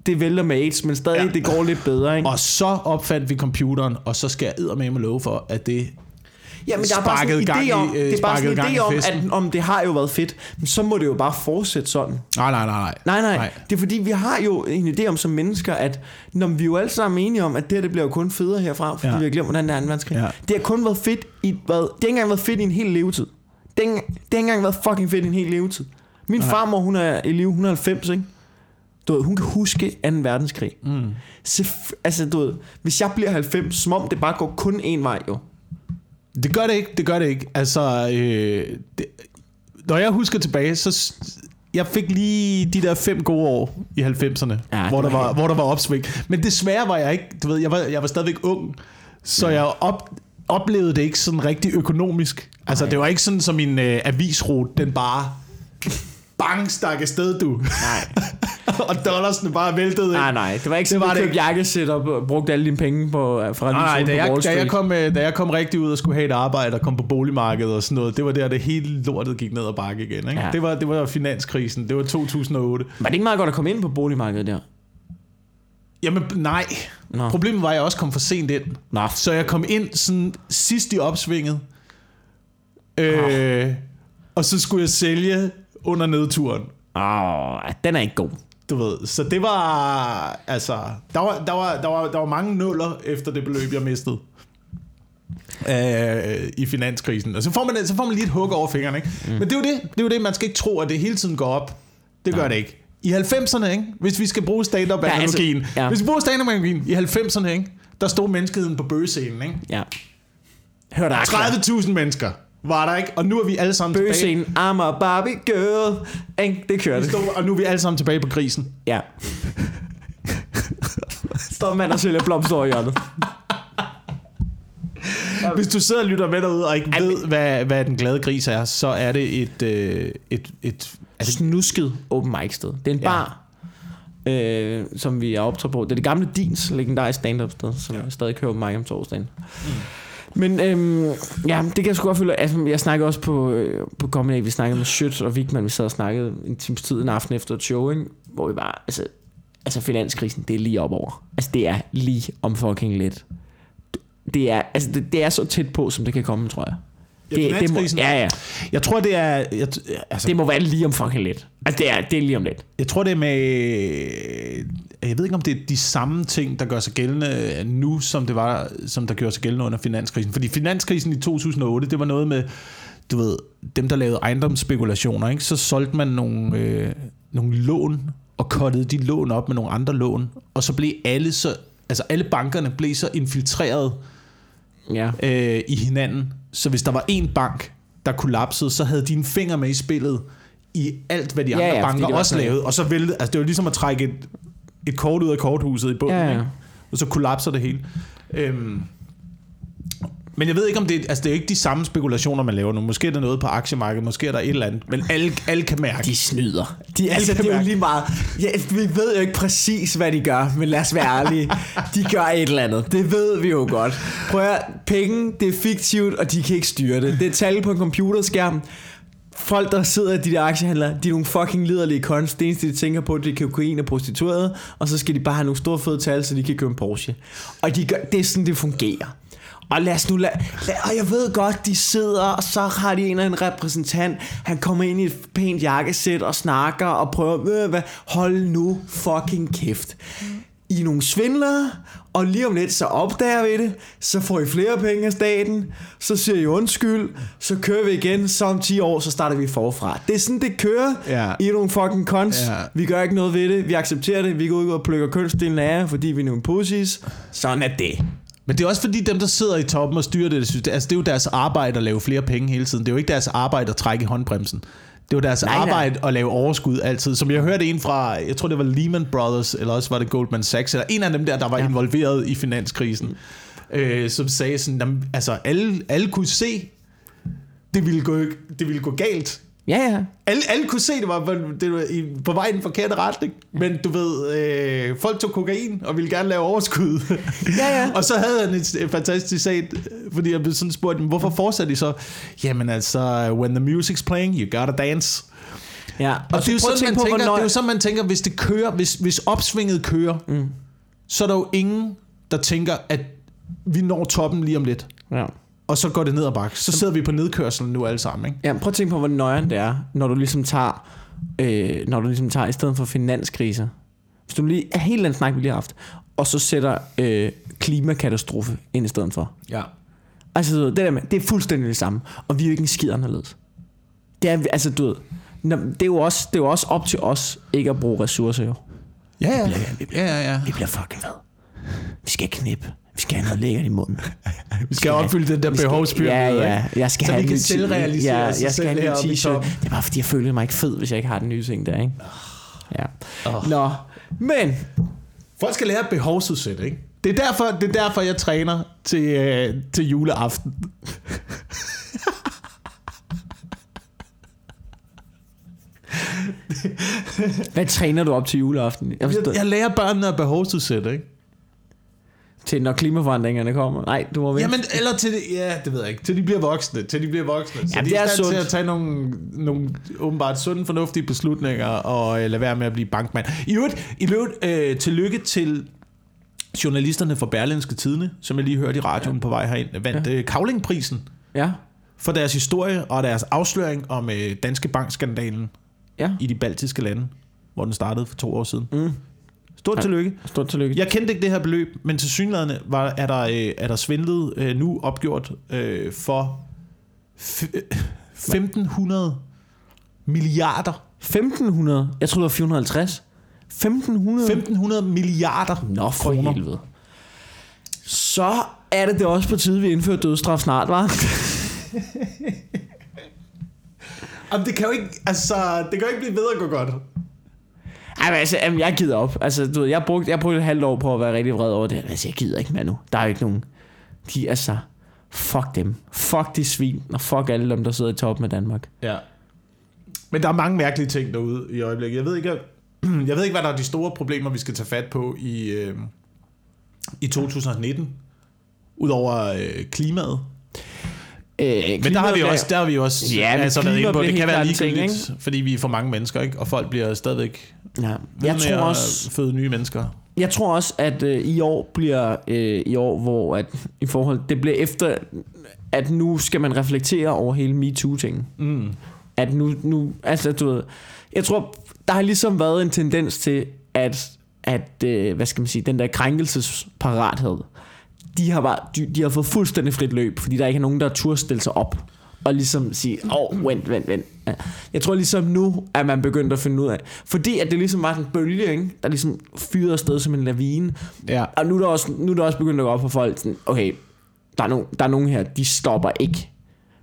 S1: Det vælter med AIDS, men stadig
S2: Ja.
S1: det går lidt bedre, ikke?
S2: Og så opfandt vi computeren, og så skal jeg med love for, at det...
S1: ja, men der er bare sådan en idé om,
S2: i- øh,
S1: det er bare sådan en idé om, at om det har jo været fedt, men så må det jo bare fortsætte sådan.
S2: Nej, nej, nej, nej.
S1: Nej, nej, nej. Det er fordi, vi har jo en idé om som mennesker, at når vi er jo alle sammen enige om, at det her det bliver jo kun federe herfra, fordi
S2: Ja.
S1: vi har glemt, hvordan det er anden verdenskrig.
S2: Ja.
S1: Det har kun været fedt i, hvad, det har ikke engang været fedt i en hel levetid. Det har, det har ikke engang været fucking fedt i en hel levetid. Min
S2: Nej.
S1: farmor, hun er i live, hun er 90, ikke? Du ved, hun kan huske 2. verdenskrig.
S2: Mm.
S1: Selvf- altså, du ved, hvis jeg bliver 90, som om det bare går kun én vej, jo.
S2: Det gør det ikke, det gør det ikke. Altså, øh, det, når jeg husker tilbage, så... Jeg fik lige de der fem gode år i 90'erne,
S1: Ja,
S2: hvor, der
S1: var helt-
S2: hvor der var opsving. Men desværre var jeg ikke, du ved, jeg var, jeg var stadigvæk ung, så jeg op, oplevede det ikke sådan rigtig økonomisk. Altså,
S1: Nej.
S2: det var ikke sådan, som min øh, avisrute, den bare bang stak afsted, du.
S1: Nej. <laughs> <laughs>
S2: og dollarsene bare væltede.
S1: Nej, nej, det var ikke sådan, at
S2: det
S1: du købte jakkesæt og brugte alle dine penge på, øh, fra
S2: Nej,
S1: din
S2: da
S1: på
S2: jeg,
S1: Wall
S2: da, jeg kom, øh, da jeg kom rigtig ud og skulle have et arbejde og kom på boligmarkedet og sådan noget, det var der, det hele lortet gik ned og bakke igen. Ikke?
S1: Ja.
S2: Det, var, det var finanskrisen, det var 2008.
S1: Var det ikke meget godt at komme ind på boligmarkedet der?
S2: Jamen nej,
S1: Nå.
S2: problemet var, at jeg også kom for sent ind.
S1: Nå.
S2: Så jeg kom ind sådan sidst i opsvinget, øh, og så skulle jeg sælge under nedturen.
S1: Åh, den er ikke god.
S2: Du ved, så det var, altså, der var, der var, der var, der var mange nuller efter det beløb, jeg mistede. Øh, i finanskrisen. Og så får, man, så får man lige et hug over fingrene, ikke? Mm. Men det er, jo det, det er jo det, man skal ikke tro, at det hele tiden går op. Det gør
S1: Nej.
S2: det ikke. I 90'erne, ikke? hvis vi skal bruge stand-up-analogien,
S1: Ja, altså, ja.
S2: hvis vi bruger stand-up-analogien, i 90'erne, ikke? der stod menneskeheden på bøgescenen. Ikke?
S1: Ja. Hør dig,
S2: 30.000 mennesker var der ikke, og nu er vi alle sammen tilbage.
S1: Bøgescenen, I'm a Barbie girl. Ikke? Det det.
S2: stod, og nu er vi alle sammen tilbage på grisen.
S1: Ja. Står mand og sælger blomster i hjørnet.
S2: Hvis du sidder og lytter med derude og ikke
S1: Ej,
S2: ved, hvad, hvad den glade gris er, så er det et, øh, et, et
S1: Altså snusket open mic sted. Det er en
S2: Ja.
S1: bar, øh, som vi er optrådt på. Det er det gamle Dins legendariske stand-up sted, som ja. stadig kører open mic om torsdagen. Mm. Men øhm, ja, det kan jeg sgu godt føle. Altså, jeg snakkede også på, øh, på Comedy, vi snakkede med Schøtz og Vigman, vi sad og snakkede en times tid en aften efter et show, ikke? hvor vi bare, altså, altså finanskrisen, det er lige op over. Altså det er lige om fucking lidt. Det er, altså, det, det er så tæt på, som det kan komme, tror jeg.
S2: Ja,
S1: det, det må, ja, ja.
S2: Jeg tror, det er... Jeg, altså,
S1: Det må være lige om fucking lidt. Altså det er, det er lige om lidt.
S2: jeg tror, det er med... Jeg ved ikke, om det er de samme ting, der gør sig gældende nu, som det var, som der gjorde sig gældende under finanskrisen. Fordi finanskrisen i 2008, det var noget med, du ved, dem, der lavede ejendomsspekulationer, ikke? så solgte man nogle, øh, nogle lån, og kottede de lån op med nogle andre lån, og så blev alle så... Altså alle bankerne blev så infiltreret
S1: Ja.
S2: øh, i hinanden. Så hvis der var en bank, der kollapsede, så havde de en finger med i spillet i alt, hvad de
S1: Ja,
S2: andre
S1: ja,
S2: banker også
S1: sådan-
S2: lavede. Og så væltede, altså det var ligesom at trække et, et kort ud af korthuset i bunden,
S1: Ja, ja.
S2: ikke? og så kollapser det hele. Øhm, men jeg ved ikke, om det, altså det er ikke de samme spekulationer, man laver nu. Måske er der noget på aktiemarkedet, måske er der et eller andet, men alle, alle kan mærke.
S1: De snyder. De,
S2: Alle
S1: altså,
S2: kan
S1: det er jo lige meget. Ja, vi ved jo ikke præcis, hvad de gør, men lad os være ærlige. De gør et eller andet. Det ved vi jo godt. Prøv at penge, det er fiktivt, og de kan ikke styre det. Det er tal på en computerskærm. Folk, der sidder i de der aktiehandlere, de er nogle fucking liderlige kons. Det eneste, de tænker på, det er kokain og prostituerede, og så skal de bare have nogle store fede tal, så de kan købe en Porsche. Og de gør, det er sådan, det fungerer. Og lad os nu lad, lad, og jeg ved godt, de sidder, og så har de en eller anden repræsentant. Han kommer ind i et pænt jakkesæt og snakker og prøver, øh, hvad, hold nu fucking kæft. Mm. I er nogle svindlere, og lige om lidt, så opdager vi det, så får I flere penge af staten, så siger I undskyld, så kører vi igen, så om 10 år, så starter vi forfra. Det er sådan, det kører.
S2: Ja.
S1: I er nogle fucking cons.
S2: Ja.
S1: Vi gør ikke noget ved det. Vi accepterer det. Vi går ud og plukker kønsdelen af jer, fordi vi er nogle pussies. Sådan er det.
S2: Men det er også fordi dem, der sidder i toppen og styrer det, synes, altså det er jo deres arbejde at lave flere penge hele tiden. Det er jo ikke deres arbejde at trække i håndbremsen. Det jo deres
S1: Nej,
S2: nej,
S1: nej.
S2: arbejde at lave overskud altid. Som jeg hørte en fra, jeg tror det var Lehman Brothers, eller også var det Goldman Sachs, eller en af dem der, der var ja. involveret i finanskrisen, øh, som sagde sådan, jamen, altså alle, alle kunne se, det ville gå, det ville gå galt.
S1: Ja, ja.
S2: Alle, alle kunne se, det var, på- det var i, på vej i den forkerte retning. Men du ved, øh, folk tog kokain og ville gerne lave overskud. <laughs>
S1: Ja, ja. <laughs>
S2: og så havde han et, et fantastisk sag, fordi jeg blev sådan spurgt, "Men hvorfor fortsatte de så? Jamen altså, when the music's playing, you gotta dance.
S1: ja.
S2: Og, det, er jo sådan, man
S1: på,
S2: tænker,
S1: hvornår-
S2: det er jo sådan, man tænker, hvis det kører, hvis, hvis opsvinget kører, mm. så er der jo ingen, der tænker, at vi når toppen lige om lidt.
S1: Ja.
S2: Og så går det ned ad bakke. Så sidder vi på nedkørselen nu alle sammen, ikke?
S1: Ja, prøv at tænke på, hvor nøjeren det er, når du ligesom tager, øh, når du ligesom tager, i stedet for finanskriser, hvis du lige, er helt anden snak, vi lige har haft, og så sætter øh, klimakatastrofe ind i stedet for.
S2: Ja.
S1: Altså, det der med, det er fuldstændig det samme, og vi er jo ikke en skid anderledes. Det er, altså, du ved, det er, jo også, det er jo også op til os, ikke at bruge ressourcer, jo.
S2: Ja, ja.
S1: bliver- vi bliver-
S2: ja, ja, ja.
S1: Vi bliver fucking ved. Vi skal knippe. Vi skal have noget lækkert i munden. <laughs>
S2: Vi skal opfylde den der behovspyramide.
S1: Ja, ja. Jeg skal
S2: Så
S1: have
S2: vi kan selvrealisere
S1: ja, jeg skal have en t-shirt. Det er bare fordi, jeg føler mig ikke fed, hvis jeg ikke har den nye ting der, ikke? Ja.
S2: Åh.
S1: Nå, men...
S2: Folk skal lære at behovsudsætte, ikke? Det er derfor, det er derfor jeg træner til, øh, til juleaften.
S1: Hvad træner du op til juleaften? Jeg
S2: Jeg, jeg lærer børnene at behovsudsætte, ikke?
S1: Til når klimaforandringerne kommer. Nej, du må vente.
S2: Jamen, eller til det, ja, det ved jeg ikke. Til de bliver voksne. Til de bliver voksne. Så
S1: Jamen,
S2: de
S1: det
S2: er
S1: er
S2: stand til
S1: sundt.
S2: at tage nogle, nogle åbenbart sunde, fornuftige beslutninger og øh, lade være med at blive bankmand. I øvrigt, i øvrigt øh, tillykke til journalisterne fra Berlinske Tidene, som jeg lige hørte i radioen ja. på vej herind, vandt ja. øh, Kavlingprisen
S1: Ja,
S2: for deres historie og deres afsløring om øh, Danske Bank-skandalen
S1: ja.
S2: i de baltiske lande, hvor den startede for to år siden.
S1: Mm.
S2: Stort
S1: Ja.
S2: tillykke.
S1: Stort tillykke.
S2: Jeg kendte ikke det her beløb, men til synligheden var, er, der, øh, er der svindlet øh, nu opgjort øh, for f- <laughs> 1500 milliarder.
S1: 1500. Jeg tror det var 450. 1500.
S2: 1500 milliarder
S1: Nå, for
S2: kroner.
S1: helvede. Så er det det også på tide, vi indfører dødsstraf snart, var? <laughs>
S2: Jamen, det kan jo ikke, altså, det kan jo ikke blive ved at gå godt.
S1: Jamen, altså, jamen, jeg gider op. Altså, du ved, jeg brugte, jeg brugte et halvt år på at være rigtig vred over det. Altså, jeg gider ikke mere nu. Der er jo ikke nogen... De, altså, fuck dem. Fuck de svin, og fuck alle dem, der sidder i toppen af Danmark.
S2: Ja. Men der er mange mærkelige ting derude i øjeblikket. Jeg ved ikke, <clears throat> jeg ved ikke hvad der er de store problemer, vi skal tage fat på i, øh, i 2019. Udover øh, klimaet.
S1: Øh,
S2: Men der har vi jo også, der har vi også
S1: Ja,
S2: altså, været inde på, det kan være
S1: ting,
S2: ligegyldigt, fordi vi er for mange mennesker, ikke? og folk bliver stadigvæk
S1: Ja. Jeg tror også,
S2: føde nye mennesker.
S1: jeg tror også, at øh, i år bliver øh, i år, hvor at, i forhold, det bliver efter, at nu skal man reflektere over hele MeToo-tingen.
S2: Mm.
S1: At nu, nu, altså du ved, jeg tror, der har ligesom været en tendens til, at, at øh, hvad skal man sige, den der krænkelsesparathed, de har, bare, de, de har fået fuldstændig frit løb, fordi der ikke er nogen, der turde stille sig op og ligesom sige, åh, oh, vent, vent, vent. Ja. Jeg tror ligesom nu, at man begyndt at finde ud af, fordi at det ligesom var sådan en bølge, ikke? der ligesom fyrede afsted som en lavine,
S2: Ja.
S1: og nu er der også, nu er der også begyndt at gå op for folk, sådan, okay, der er, no, der er nogen her, de stopper ikke.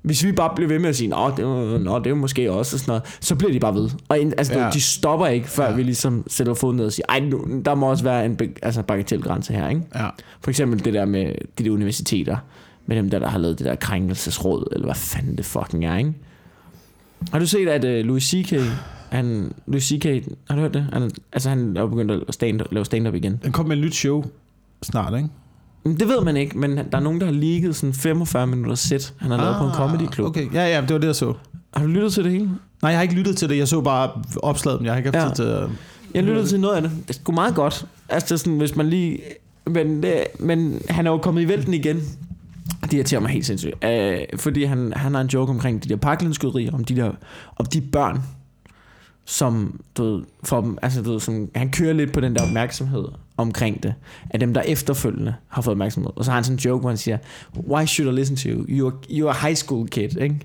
S1: Hvis vi bare bliver ved med at sige, nå, det er, nå, det er måske også og sådan noget, så bliver de bare ved. Og altså,
S2: Ja.
S1: de stopper ikke, før
S2: Ja.
S1: vi ligesom sætter foden ned og siger, ej, nu, der må også være en altså, bagatelgrænse her, ikke?
S2: Ja.
S1: For eksempel det der med de der universiteter, med dem der, der har lavet det der krænkelsesråd, eller hvad fanden det fucking er, ikke? Har du set, at uh, Louis C.K., han, Louis C.K., har du hørt det? Han, altså han er begyndt at stand, lave stand-up igen.
S2: Den kommer med et nyt show snart, ikke?
S1: Det ved man ikke, men der er nogen, der har leaget sådan 45 minutter sæt, han har lavet på en comedy club.
S2: Ah, Okay, ja, ja, det var det, jeg så.
S1: Har du lyttet til det hele?
S2: Nej, jeg har ikke lyttet til det. Jeg så bare opslaget, men jeg har ikke haft
S1: Ja.
S2: tid til at...
S1: Jeg lyttede til noget af det. Det er sgu meget godt. Altså det er sådan, hvis man lige... Men, det, men han er jo kommet i vælten igen. Det irriterer mig helt sindssygt. Øh, fordi han, han har en joke omkring de der pakkelindskyderier, om de der om de børn, som, du ved, for dem, altså, du ved, som, han kører lidt på den der opmærksomhed omkring det, af dem, der efterfølgende har fået opmærksomhed. Og så har han sådan en joke, hvor han siger, why should I listen to you? You're, you're a high school kid, ikke?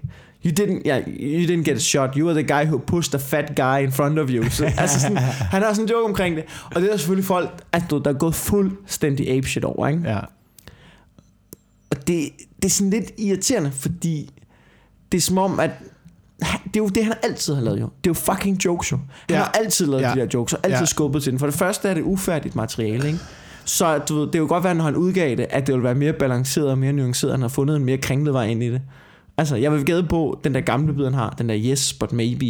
S1: You didn't, yeah, you didn't get a shot. You were the guy who pushed a fat guy in front of you. Så, <laughs> altså sådan, han har sådan en joke omkring det. Og det er selvfølgelig folk, altså, du der er gået fuldstændig apeshit over, ikke?
S2: Ja.
S1: Og det, det er sådan lidt irriterende, fordi det er som om, at det er jo det, han altid har lavet jo. Det er jo fucking jokes jo. Han
S2: Ja.
S1: har altid lavet
S2: Ja.
S1: de der jokes, og altid
S2: Ja.
S1: skubbet til den. For det første er det ufærdigt materiale, ikke? Så du ved, det kan godt være, når han udgav det, at det ville være mere balanceret og mere nuanceret. Han har fundet en mere kringlet vej ind i det. Altså, jeg vil gæde på den der gamle bid, han har. Den der yes, but maybe.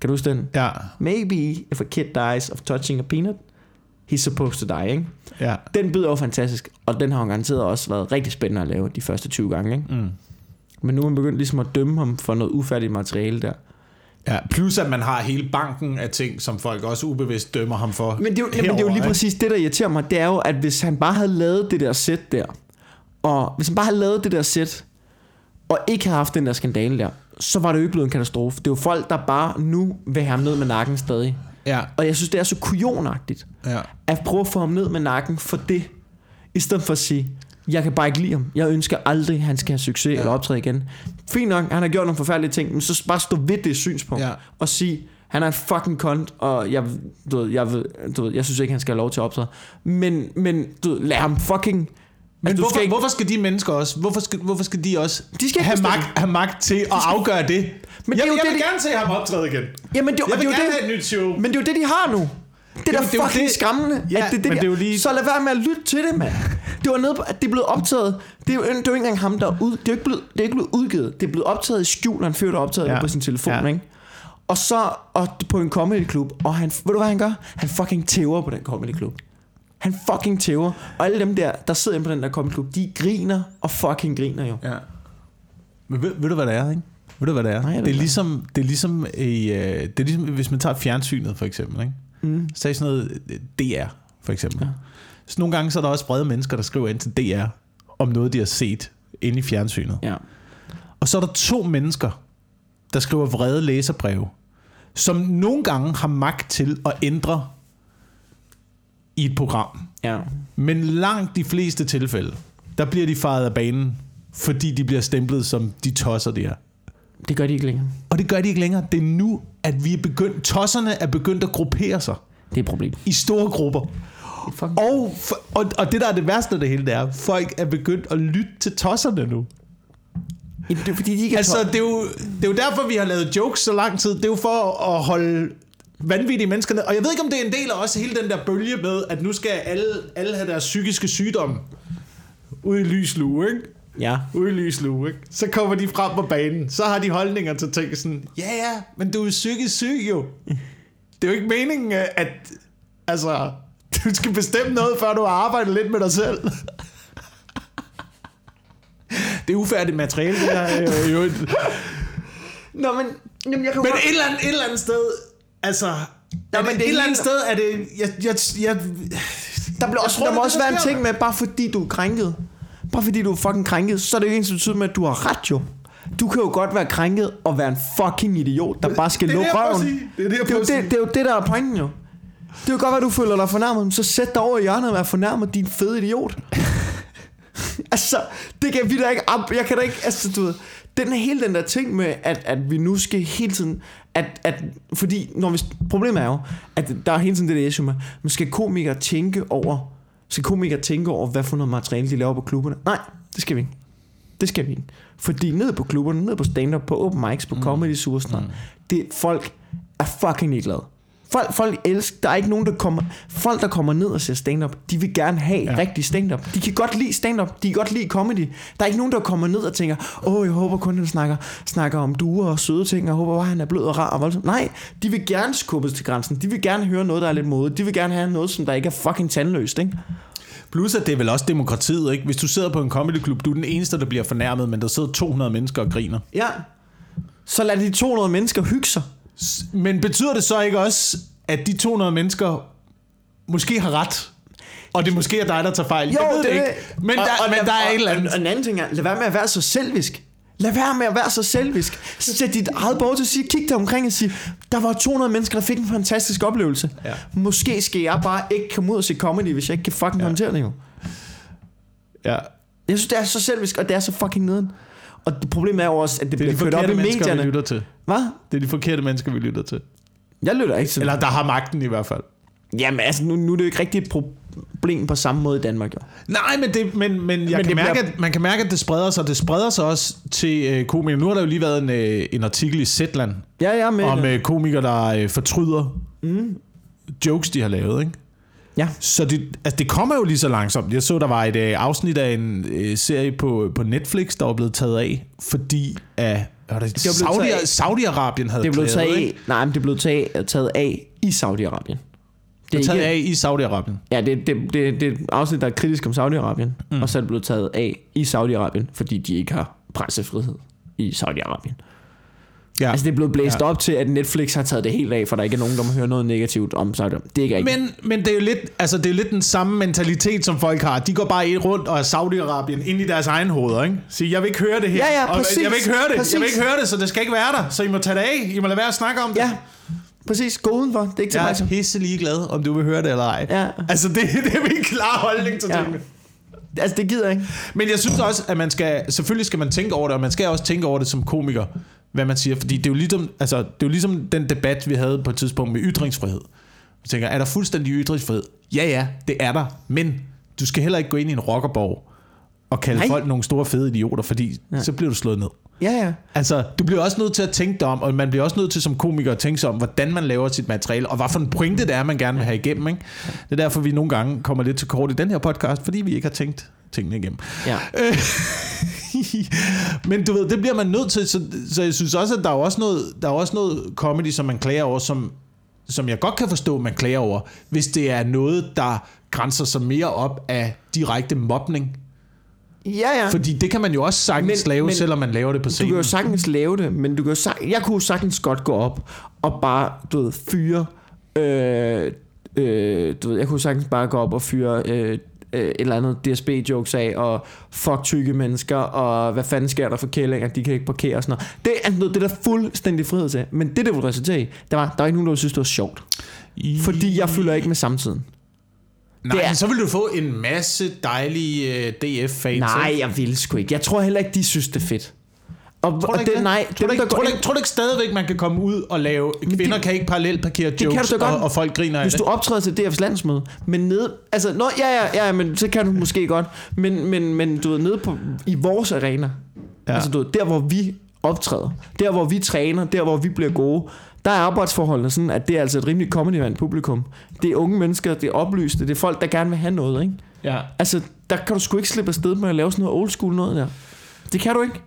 S1: Kan du huske den?
S2: Ja.
S1: Maybe if a kid dies of touching a peanut, he's supposed to die, ikke?
S2: Ja.
S1: Den bid er jo fantastisk, og den har jo garanteret også været rigtig spændende at lave de første 20 gange, ikke?
S2: Mm.
S1: Men nu er man begyndt ligesom at dømme ham for noget ufærdigt materiale der.
S2: Ja, plus at man har hele banken af ting, som folk også ubevidst dømmer ham for.
S1: Men det, er jo, men det er jo lige præcis det, der irriterer mig. Det er jo, at hvis han bare havde lavet det der sæt der, og hvis han bare havde lavet det der sæt, og ikke havde haft den der skandale der, så var det jo ikke blevet en katastrofe. Det er jo folk, der bare nu vil have ham ned med nakken stadig.
S2: Ja,
S1: Og jeg synes, det er så kujonagtigt,
S2: ja.
S1: at prøve at få ham ned med nakken for det, i stedet for at sige, jeg kan bare ikke lide ham. Jeg ønsker aldrig, at han skal have succes ja. eller optræde igen. Fint nok, han har gjort nogle forfærdelige ting, men så bare stå ved det synspunkt.
S2: Ja.
S1: Og sige, han er en fucking kont, og jeg, du ved, jeg, du ved, jeg synes ikke, han skal have lov til at optræde. Men, men du ved, lad ham fucking...
S2: Men
S1: altså,
S2: hvorfor,
S1: skal ikke,
S2: hvorfor skal de mennesker også, hvorfor skal, hvorfor skal de også
S1: De skal
S2: have,
S1: bestemme.
S2: magt, have magt til at afgøre det?
S1: Men
S2: jeg,
S1: det er jo
S2: jeg
S1: det,
S2: vil
S1: de-
S2: gerne se ham optræde igen.
S1: Jamen, det,
S2: Jeg vil
S1: det er
S2: gerne
S1: det,
S2: have et nyt show.
S1: Men det er jo det, de har nu. Det er da
S2: er
S1: fucking
S2: det-
S1: skræmmende.
S2: Ja,
S1: at det, det,
S2: men
S1: de-
S2: det er jo lige-
S1: Så lad være med at lytte til det, mand. Det var nede på, at det er blevet optaget. Det er jo, det er jo ikke engang ham, der er ud, det er ikke blevet, det er ikke blevet udgivet. Det er blevet optaget i skjul, han førte optaget
S2: Ja.
S1: på sin telefon,
S2: Ja.
S1: ikke? Og så og på en comedy klub, og han, ved du hvad han gør? Han fucking tæver på den comedy klub. Han fucking tæver. Og alle dem der, der sidder inde på den der comedy klub, de griner og fucking griner jo.
S2: Ja. Men ved, ved du, hvad det er, ikke? Ved du, hvad det er?
S1: Nej,
S2: det, er
S1: ikke.
S2: ligesom, det, er ligesom i, øh, det er ligesom, hvis man tager fjernsynet, for eksempel, ikke?
S1: Mm.
S2: Så er sådan noget øh, DR, for eksempel.
S1: Ja.
S2: Så nogle gange så er der også brede mennesker, der skriver ind til DR, om noget, de har set inde i fjernsynet.
S1: Ja.
S2: Og så er der to mennesker, der skriver vrede læserbreve, som nogle gange har magt til at ændre i et program.
S1: Ja.
S2: Men langt de fleste tilfælde, der bliver de faret af banen, fordi de bliver stemplet som de tosser, de er.
S1: Det gør de ikke længere.
S2: Og det gør de ikke længere. Det er nu, at vi er begyndt, tosserne er begyndt at gruppere sig
S1: Det er et problem.
S2: i store grupper. Og, og, og det, der er det værste af det hele, det er, folk er begyndt at lytte til tosserne nu.
S1: Det er fordi, de ikke
S2: Altså, det er, jo, det er jo derfor, vi har lavet jokes så lang tid. Det er jo for at holde vanvittige mennesker ned. Og jeg ved ikke, om det er en del af også hele den der bølge med, at nu skal alle, alle have deres psykiske sygdom ud i lyslue, ikke?
S1: Ja.
S2: Ude i lyslue, ikke? Så kommer de frem på banen. Så har de holdninger til ting sådan, ja ja, men du er psykisk syg jo. Det er jo ikke meningen, at altså, <laughs> du skal bestemme noget, før du har arbejdet lidt med dig selv. <laughs> Det er ufærdigt materiale, det her. øh, jo.
S1: Nå, men, jamen, jeg kan
S2: Men et eller, andet, et eller andet sted, altså...
S1: Ja, men det
S2: et
S1: er
S2: eller andet sted er det... Jeg, jeg, jeg,
S1: Der, bliver også,
S2: tror,
S1: der må også
S2: det,
S1: være en ting med, bare fordi du er krænket. Bare fordi du er fucking krænket, så er det jo ikke ens betydet med, at du har ret jo. Du kan jo godt være krænket og være en fucking idiot, der bare skal
S2: er
S1: lukke
S2: at
S1: røven.
S2: Det er det, jeg
S1: det, er jo
S2: at
S1: det, det er jo det, der er pointen jo. Det kan godt være, du føler dig fornærmet, men så sæt dig over i hjørnet og vær fornærmet, din fede idiot. <laughs> altså, det kan vi da ikke... op- Jeg kan da ikke... Altså, du ved, den hele den der ting med, at, at vi nu skal hele tiden... At, at, fordi når vi, problemet er jo, at der er hele tiden det der issue med, men skal komikere tænke over... Skal komikere tænke over, hvad for noget materiale de laver på klubberne? Nej, det skal vi ikke. Det skal vi ikke. Fordi ned på klubberne, ned på stand-up, på open mics, på comedy superstar, mm. det, folk er fucking ligeglade. Folk, folk elsker, der er ikke nogen, der kommer... Folk, der kommer ned og ser stand-up, de vil gerne have ja. Rigtig stand-up. De kan godt lide stand-up, de kan godt lide comedy. Der er ikke nogen, der kommer ned og tænker, åh, jeg håber kun, han snakker, snakker om duer og søde ting, og håber bare, han er blød og rar og voldsom. Nej, de vil gerne skubbes til grænsen. De vil gerne høre noget, der er lidt modigt. De vil gerne have noget, som der ikke er fucking tandløst, ikke?
S2: Plus at det er vel også demokratiet, ikke? Hvis du sidder på en comedyklub, du er den eneste, der bliver fornærmet, men der sidder 200 mennesker og griner.
S1: Ja. Så lad de 200 mennesker hygge sig.
S2: Men betyder det så ikke også, at de 200 mennesker måske har ret? Og det måske er dig, der tager fejl? jeg ved det, ikke. Men,
S1: og,
S2: der,
S1: og,
S2: men der er et eller
S1: og,
S2: andet.
S1: og en anden ting er, lad være med at være så selvisk. Lad være med at være så selvisk. Sæt dit eget bord til at sige, kig dig omkring og sige, der var 200 mennesker, der fik en fantastisk oplevelse.
S2: Ja.
S1: Måske skal jeg bare ikke komme ud og se comedy, hvis jeg ikke kan fucking ja. håndtere det jo.
S2: Ja.
S1: Jeg synes, det er så selvisk, og det er så fucking nederen. Og det problemet er jo også, at det,
S2: Det er
S1: bliver
S2: de
S1: kørt op
S2: forkerte
S1: i
S2: mennesker, vi
S1: medierne.
S2: lytter til.
S1: Hvad?
S2: Det er de forkerte mennesker, vi lytter til.
S1: Jeg lytter ikke til
S2: Eller der har magten i hvert fald.
S1: Jamen altså, nu, nu er det jo ikke rigtig et problem på samme måde i Danmark, jo.
S2: Nej, men, det, men, men, jeg
S1: Men
S2: kan
S1: det
S2: mærke,
S1: bliver-
S2: at, man kan mærke, at det spreder sig. Det spreder sig også til øh, komikere. Nu har der jo lige været en, øh, en artikel i Zetland
S1: Ja, er med.
S2: om øh, komikere, der øh, fortryder mm. jokes, de har lavet. Ikke?
S1: Ja.
S2: Så det, altså det kommer jo lige så langsomt. Jeg så, der var et øh, afsnit af en øh, serie på, på Netflix, der var blevet taget af, fordi af, var det,
S1: blev
S2: Saudi. Saudi-Arabien havde
S1: Det blevet
S2: klaget,
S1: taget af, nej, men det blevet taget, taget af i Saudi-Arabien.
S2: Det er taget
S1: ikke-
S2: af i Saudi-Arabien.
S1: Ja, det, det, det, det er et afsnit, der er kritisk om Saudi-Arabien, mm. og så er det blevet taget af i Saudi-Arabien, fordi de ikke har pressefrihed i Saudi-Arabien.
S2: Ja.
S1: Altså det er blevet blæst
S2: Ja.
S1: op til, at Netflix har taget det helt af, for der ikke er nogen, der må høre noget negativt om Saudi-Arabien. Det er ikke rigtigt.
S2: Men, men det er jo lidt, altså det er lidt den samme mentalitet, som folk har. De går bare rundt og er Saudi-Arabien ind i deres egen hoveder, ikke? Siger, jeg vil ikke høre det her.
S1: Ja, ja,
S2: og
S1: præcis.
S2: jeg vil ikke høre det.
S1: Præcis.
S2: Jeg vil ikke høre det, så det skal ikke være der. Så I må tage det af. I må lade være at snakke om det.
S1: Ja, præcis. Gå udenfor. Det er ikke til
S2: Jeg
S1: mig.
S2: er
S1: så.
S2: pisse ligeglad, om du vil høre det eller ej.
S1: Ja.
S2: Altså, det, det er min klare holdning til
S1: Ja.
S2: tingene.
S1: Altså, det gider jeg ikke.
S2: Men jeg synes også, at man skal, selvfølgelig skal man tænke over det, og man skal også tænke over det som komiker, hvad man siger. Fordi det er jo ligesom, altså, det er jo ligesom den debat, vi havde på et tidspunkt med ytringsfrihed. Jeg tænker, er der fuldstændig ytringsfrihed? Ja, ja, det er der. Men du skal heller ikke gå ind i en rockerborg og kalde
S1: Nej.
S2: Folk nogle store fede idioter, fordi
S1: Nej.
S2: så bliver du slået ned.
S1: Ja, ja.
S2: Altså, du bliver også nødt til at tænke dig om, og man bliver også nødt til som komiker at tænke sig om, hvordan man laver sit materiale, og hvad for en pointe det er, man gerne vil have igennem. Ikke? Det er derfor, vi nogle gange kommer lidt til kort i den her podcast, fordi vi ikke har tænkt tingene igennem.
S1: ja. <laughs>
S2: Men du ved, det bliver man nødt til, så, så jeg synes også, at der er også noget, der er også noget comedy, som man klager over, som, som jeg godt kan forstå, man klager over, hvis det er noget, der grænser sig mere op af direkte mobning.
S1: Ja, ja.
S2: Fordi det kan man jo også sagtens
S1: Men-
S2: lave,
S1: men
S2: selvom man laver det på
S1: Du
S2: scenen.
S1: kan jo sagtens lave det, men du kan jo sag- jeg kunne jo sagtens godt gå op og bare, du ved, fyre... Øh, øh, du ved, jeg kunne sagtens bare gå op og fyre øh, øh, et eller andet DSB-jokes af, og fuck tykke mennesker, og hvad fanden sker der for kællinger, de kan ikke parkere og sådan noget. Det er, noget, det er der fuldstændig frihed til. Men det, det ville resultere i, der var, der var ikke nogen, der synes, det var sjovt. Fordi jeg fylder ikke med samtiden.
S2: Nej,
S1: det er-
S2: så vil du få en masse dejlige uh, DF-fans.
S1: Nej, jeg vil sgu ikke. Jeg tror heller ikke, de synes, det er fedt. Og,
S2: Tror du ikke
S1: det, nej,
S2: Tror du, ikke, tror, du ikke, tror du ikke stadigvæk, man kan komme ud og lave... Kvinder
S1: det-
S2: kan ikke parallelt parkere jokes, og, og folk griner af
S1: Hvis du optræder til DF's landsmøde, men nede... Altså, nå, ja, ja, ja, men så kan du måske godt. Men, men, men du ved, nede på, i vores arena. Ja. altså du ved, der hvor vi optræder, der hvor vi træner, der hvor vi bliver gode, der er arbejdsforholdene sådan, at det er altså et rimeligt comedy publikum. Det er unge mennesker, det er oplyste, det er folk, der gerne vil have noget, ikke?
S2: Ja.
S1: Altså, der kan du sgu ikke slippe afsted med at lave sådan noget old school noget der. Det kan du ikke.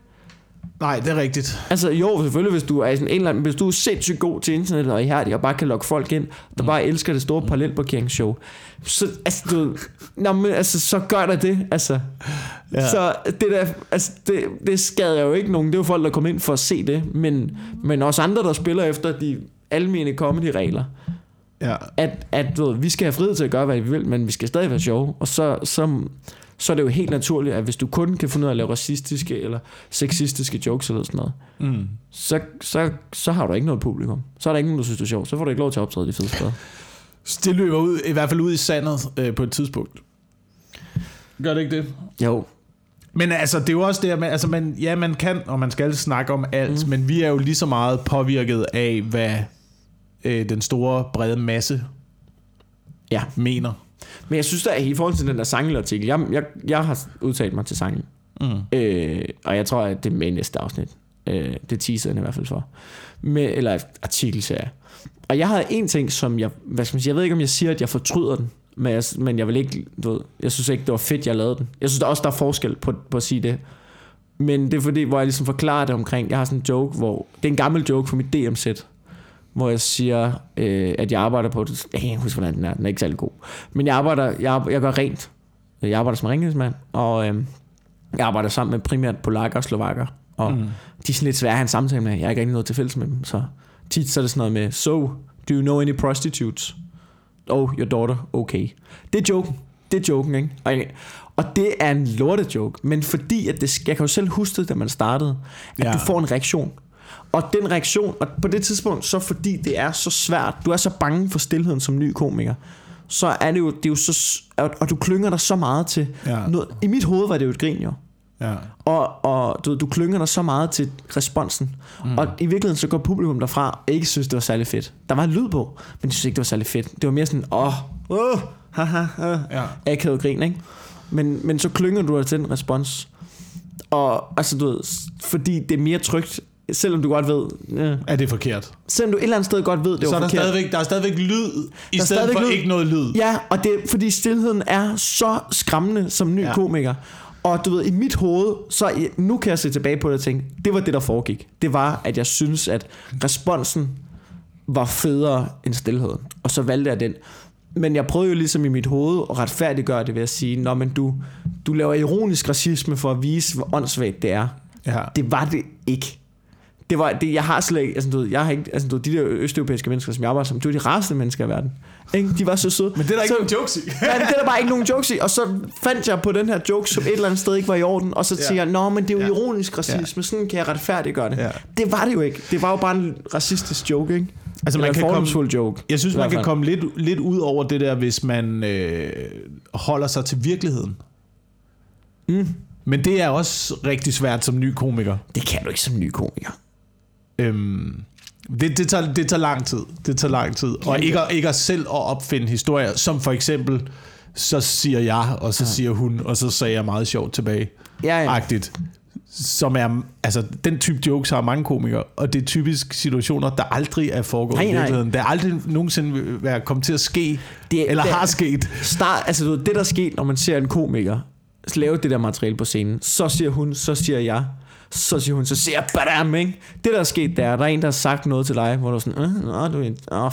S2: Nej, det er rigtigt.
S1: Altså jo, selvfølgelig, hvis du er sådan en eller anden, hvis du er sindssygt god til internet og ihærdig og bare kan lokke folk ind, der bare elsker det store parallelparkeringsshow, så, altså, du, nå, men, altså, så gør der det, altså. Ja. Så det der, altså, det, det skader jo ikke nogen. Det er jo folk, der kommer ind for at se det, men, men også andre, der spiller efter de almene comedy-regler.
S2: Ja.
S1: At, at du ved, vi skal have frihed til at gøre, hvad vi vil, men vi skal stadig være sjove. Og så, så, så er det jo helt naturligt, at hvis du kun kan finde ud af at lave racistiske eller sexistiske jokes eller sådan noget,
S2: Mm.
S1: så, så, så har du ikke noget publikum. Så er der ikke nogen, der synes, det er sjovt. Så får du ikke lov til at optræde de fede steder.
S2: Det løber ud, i hvert fald ud i sandet øh, på et tidspunkt. Gør det ikke det?
S1: Jo.
S2: Men altså, det er jo også det, at man, altså, man, ja, man kan, og man skal snakke om alt, mm. men vi er jo lige så meget påvirket af, hvad øh, den store, brede masse
S1: Ja.
S2: mener.
S1: Men jeg synes da, at i forhold til den der Sangel-artikel, jeg, jeg, jeg har udtalt mig til Sangel.
S2: Mm.
S1: Øh, og jeg tror, at det er med i næste afsnit. Øh, det teaser den i hvert fald for. Med, eller artikelserie. Og jeg havde en ting, som jeg... Hvad skal man sige? Jeg ved ikke, om jeg siger, at jeg fortryder den. Men jeg, men jeg vil ikke... Du ved, jeg synes ikke, det var fedt, jeg lavede den. Jeg synes der også, der er forskel på, på at sige det. Men det er fordi, hvor jeg ligesom forklarer det omkring... Jeg har sådan en joke, hvor... Det er en gammel joke fra mit DM-sæt. Hvor jeg siger, øh, at jeg arbejder på det. Jeg kan ikke huske, hvordan den er. Den er ikke særlig god. Men jeg arbejder... Jeg, jeg gør rent. Jeg arbejder som rengøringsmand. Og... Øh, jeg arbejder sammen med primært polakker og slovakker, og mm. de er sådan lidt svære at have en samtale med. Jeg har ikke rigtig noget til fælles med dem, så tit så er det sådan noget med, so, do you know any prostitutes? Oh, your daughter, okay. Det er joken. Det er joken, ikke? Og, og det er en lortet joke, men fordi, at det, jeg kan jo selv huske det, da man startede, at. Ja. du får en reaktion. Og den reaktion, og på det tidspunkt, så fordi det er så svært, du er så bange for stillheden som ny komiker, så er det jo, det er jo så, og du klynger dig så meget til
S2: Ja.
S1: noget. I mit hoved var det jo et grin, jo.
S2: Ja.
S1: Og, og du, du klynger dig så meget til responsen. Mm. Og i virkeligheden så går publikum derfra og ikke synes, det var særlig fedt. Der var lyd på, men de synes ikke, det var særlig fedt. Det var mere sådan, åh, åh, haha, haha,
S2: Ja.
S1: akavet grin, ikke? Men, men så klynger du dig til den respons. Og altså, du ved, fordi det er mere trygt, selvom du godt ved, ja,
S2: Er det forkert?
S1: selvom du et eller andet sted godt ved, det
S2: så
S1: var
S2: er der
S1: forkert.
S2: stadigvæk, der er stadigvæk lyd, i
S1: Der er
S2: stedet for
S1: lyd.
S2: ikke noget lyd.
S1: Ja, og det er, fordi stillheden er så skræmmende som ny. Ja. komiker. Og du ved, i mit hoved, så nu kan jeg se tilbage på det og tænke, det var det, der foregik. Det var, at jeg synes, at responsen var federe end stillheden. Og så valgte jeg den. Men jeg prøvede jo ligesom i mit hoved at retfærdiggøre det ved at sige, Nå, men du, du laver ironisk racisme for at vise, hvor åndssvagt det er.
S2: Ja.
S1: Det var det ikke. Det var, det, jeg har slet ikke, altså, du ved, jeg har ikke, altså, du ved, de der østeuropæiske mennesker, som jeg arbejder som, de var de rareste mennesker i verden. Ikke? De var så søde.
S2: Men det er der ikke
S1: så,
S2: nogen jokes i. <laughs>
S1: Ja, det er der bare ikke nogen jokes i. Og så fandt jeg på den her joke, som et eller andet sted ikke var i orden. Og så
S2: Ja.
S1: siger jeg, nå, men det er jo
S2: Ja.
S1: ironisk racisme. Sådan kan jeg retfærdiggøre det.
S2: Ja.
S1: Det var det jo ikke. Det var jo bare en racistisk joke, ikke?
S2: Altså, man kan komme,
S1: joke.
S2: jeg synes, man kan komme lidt, lidt ud over det der, hvis man øh, holder sig til virkeligheden.
S1: Mm.
S2: Men det er også rigtig svært som ny komiker.
S1: Det kan du ikke som ny komiker.
S2: Øhm, det, det, tager, det tager lang tid. Det tager lang tid. Og ikke, ikke at selv at opfinde historier, som for eksempel, så siger jeg, og så siger hun, og så sagde jeg meget sjovt tilbage.
S1: Ja, ja.
S2: Agtigt. Som er, altså den type jokes har mange komikere, og det er typisk situationer, der aldrig er foregået
S1: Nej,
S2: i
S1: nej.
S2: virkeligheden. Der er aldrig nogensinde vil være kommet til at ske,
S1: Det-
S2: eller
S1: det-
S2: har sket.
S1: Start, altså du ved, det der sker, når man ser en komiker lave det der materiale på scenen. Så siger hun, så siger jeg, så siger hun, så siger jeg, badam, ikke? Det der er sket der, der er en, der har sagt noget til dig, hvor du er sådan, øh, nå, du er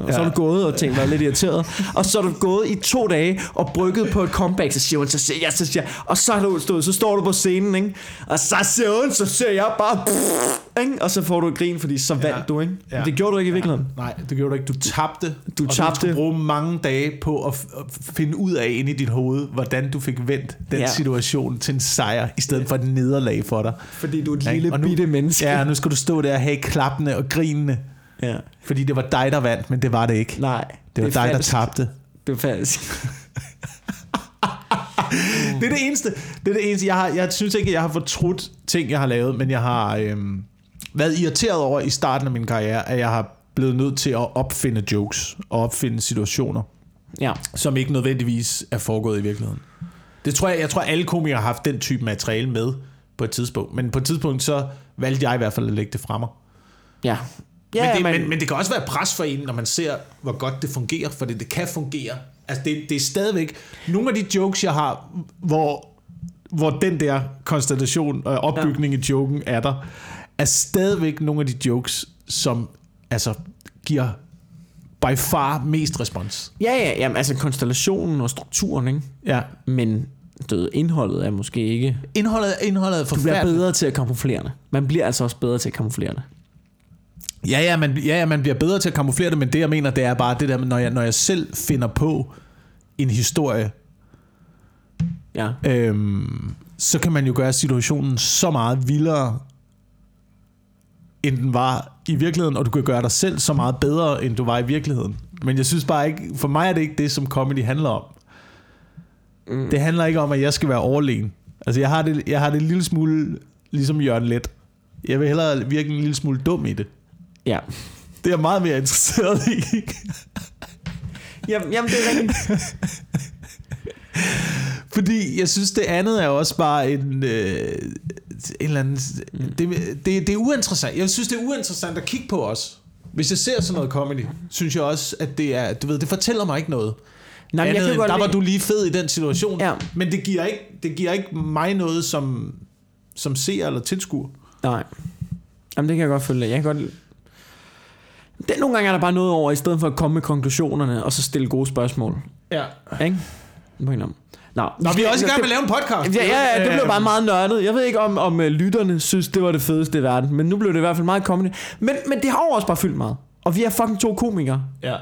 S1: øh. og så er du gået og tænkt, var lidt irriteret, og så er du gået i to dage og brygget på et comeback, så siger hun, så siger jeg, så siger jeg, og så, er du så står du på scenen, ikke? Og så siger hun, så siger jeg bare, pff, ikke? Og så får du et grin, fordi så vandt
S2: Ja.
S1: du, ikke?
S2: Ja.
S1: Men det gjorde du ikke i virkeligheden.
S2: Nej, det gjorde du ikke. Du tabte.
S1: Du
S2: og
S1: tabte.
S2: Du bruge mange dage på at, f- at finde ud af ind i dit hoved, hvordan du fik vendt den
S1: Ja.
S2: ja. situation til en sejr, i stedet for et nederlag for dig.
S1: Fordi du er et
S2: Ikke?
S1: lille
S2: Og nu-
S1: bitte menneske.
S2: Ja, nu skal du stå der og have klappende og grinende,
S1: ja.
S2: fordi det var dig, der vandt, men det var det ikke.
S1: Nej,
S2: Det var
S1: er
S2: dig, der
S1: falsk.
S2: tabte.
S1: Det er falsk. <laughs>
S2: Det er det eneste. Det er det eneste. Jeg, har, jeg synes ikke, at jeg har fortrudt ting, jeg har lavet, men jeg har øhm, været irriteret over i starten af min karriere, at jeg har blevet nødt til at opfinde jokes og opfinde situationer,
S1: Ja.
S2: som ikke nødvendigvis er foregået i virkeligheden. Det tror jeg, jeg tror, alle komikere har haft den type materiale med på et tidspunkt. Men på et tidspunkt, så valgte jeg i hvert fald at lægge det fra mig.
S1: Ja.
S2: Ja, men, det,
S1: man-
S2: men, men det kan også være pres for en, når man ser, hvor godt det fungerer, for det, det kan fungere. Altså, det, det er stadigvæk... Nogle af de jokes, jeg har, hvor, hvor den der konstellation og opbygning ja. i joken er der, er stadigvæk nogle af de jokes, som altså giver by far mest respons.
S1: Ja, ja, jamen, altså konstellationen og strukturen, ikke?
S2: Ja.
S1: Men død, indholdet er måske ikke...
S2: Indholdet, indholdet er
S1: Du bliver
S2: forfærdeligt.
S1: bedre til at kamuflere det. Man bliver altså også bedre til at kamuflere det.
S2: Ja, ja, man, ja, ja, man bliver bedre til at kamuflere det, men det jeg mener, det er bare det der, når jeg, når jeg selv finder på en historie,
S1: Ja.
S2: øhm, så kan man jo gøre situationen så meget vildere, end den var i virkeligheden, og du kan gøre dig selv så meget bedre, end du var i virkeligheden. Men jeg synes bare ikke, for mig er det ikke det, som comedy handler om. Mm. Det handler ikke om, at jeg skal være overlegen. Altså, jeg har det, jeg har det en lille smule ligesom Jørgen Let. Jeg vil hellere virke en lille smule dum i det.
S1: Ja.
S2: Det er jeg meget mere interesseret i.
S1: Jamen, jamen det er rigtigt. <laughs>
S2: Fordi jeg synes, det andet er også bare en... Øh, en eller anden, det, det, det er uinteressant. Jeg synes, det er uinteressant at kigge på os. Hvis jeg ser sådan noget comedy, synes jeg også, at det er... Du ved, det fortæller mig ikke noget.
S1: Nej, men jeg
S2: Andet
S1: kan
S2: end,
S1: godt
S2: der var du lige fed i den situation.
S1: Ja.
S2: Men det giver, ikke, det giver ikke mig noget som, som ser eller tilskuer.
S1: Nej. Jamen, det kan jeg godt følge. Jeg kan godt... Det, nogle gange er der bare noget over, i stedet for at komme med konklusionerne, og så stille gode spørgsmål.
S2: Ja.
S1: Ikke? På en om. Nå,
S2: Nå, vi er også i gang med at lave en podcast.
S1: Ja, ja, ja, det blev
S2: Øh,
S1: bare meget nørdet. Jeg ved ikke, om, om uh, lytterne synes, det var det fedeste i verden, men nu blev det i hvert fald meget comedy. Men, men det har også bare fyldt meget. Og vi er fucking to komikere.
S2: Ja.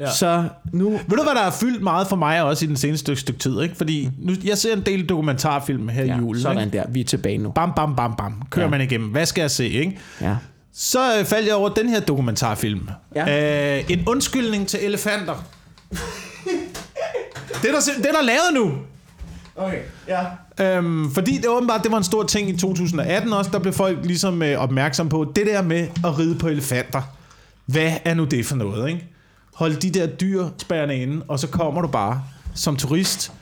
S1: Ja. Så nu...
S2: Ved du, hvad der har fyldt meget for mig også i den seneste stykke, tid? Ikke? Fordi nu, jeg ser en del dokumentarfilm her
S1: Ja,
S2: i julen.
S1: sådan
S2: Ikke?
S1: der. Vi er tilbage nu.
S2: Bam, bam, bam, bam. Kører
S1: ja.
S2: man igennem. Hvad skal jeg se, ikke?
S1: Ja.
S2: Så øh, faldt jeg over den her dokumentarfilm.
S1: Ja.
S2: Øh, en undskyldning til elefanter. Det, er der, det er der lavet nu.
S1: Okay, ja.
S2: Øhm, fordi det åbenbart, det var en stor ting i 2018 også, der blev folk ligesom øh, opmærksom på, det der med at ride på elefanter. Hvad er nu det for noget, ikke? Hold de der dyr spærrende inde, og så kommer du bare som turist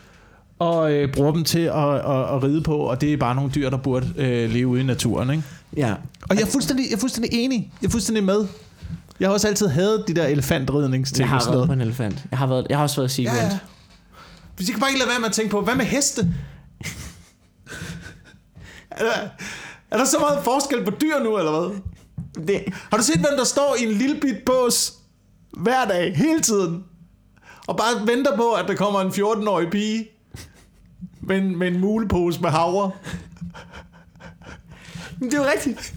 S2: og øh, bruger dem til at, at, at ride på, og det er bare nogle dyr, der burde øh, leve ude i naturen, ikke?
S1: Ja.
S2: Og jeg er fuldstændig, jeg er fuldstændig enig. Jeg er fuldstændig med. Jeg har også altid hadet de der elefantridningsting.
S1: Jeg har
S2: og sådan
S1: været
S2: noget.
S1: på en elefant. Jeg har, været, jeg har også været Seagull.
S2: Ja, ja. Hvis jeg kan bare ikke lade være med at tænke på, hvad med heste? er, der, er der så meget forskel på dyr nu, eller hvad?
S1: Det,
S2: Har du set, hvem der står i en lille bit bås hver dag, hele tiden? Og bare venter på, at der kommer en 14-årig pige med en, med en mulepose med havre,
S1: det er jo rigtigt.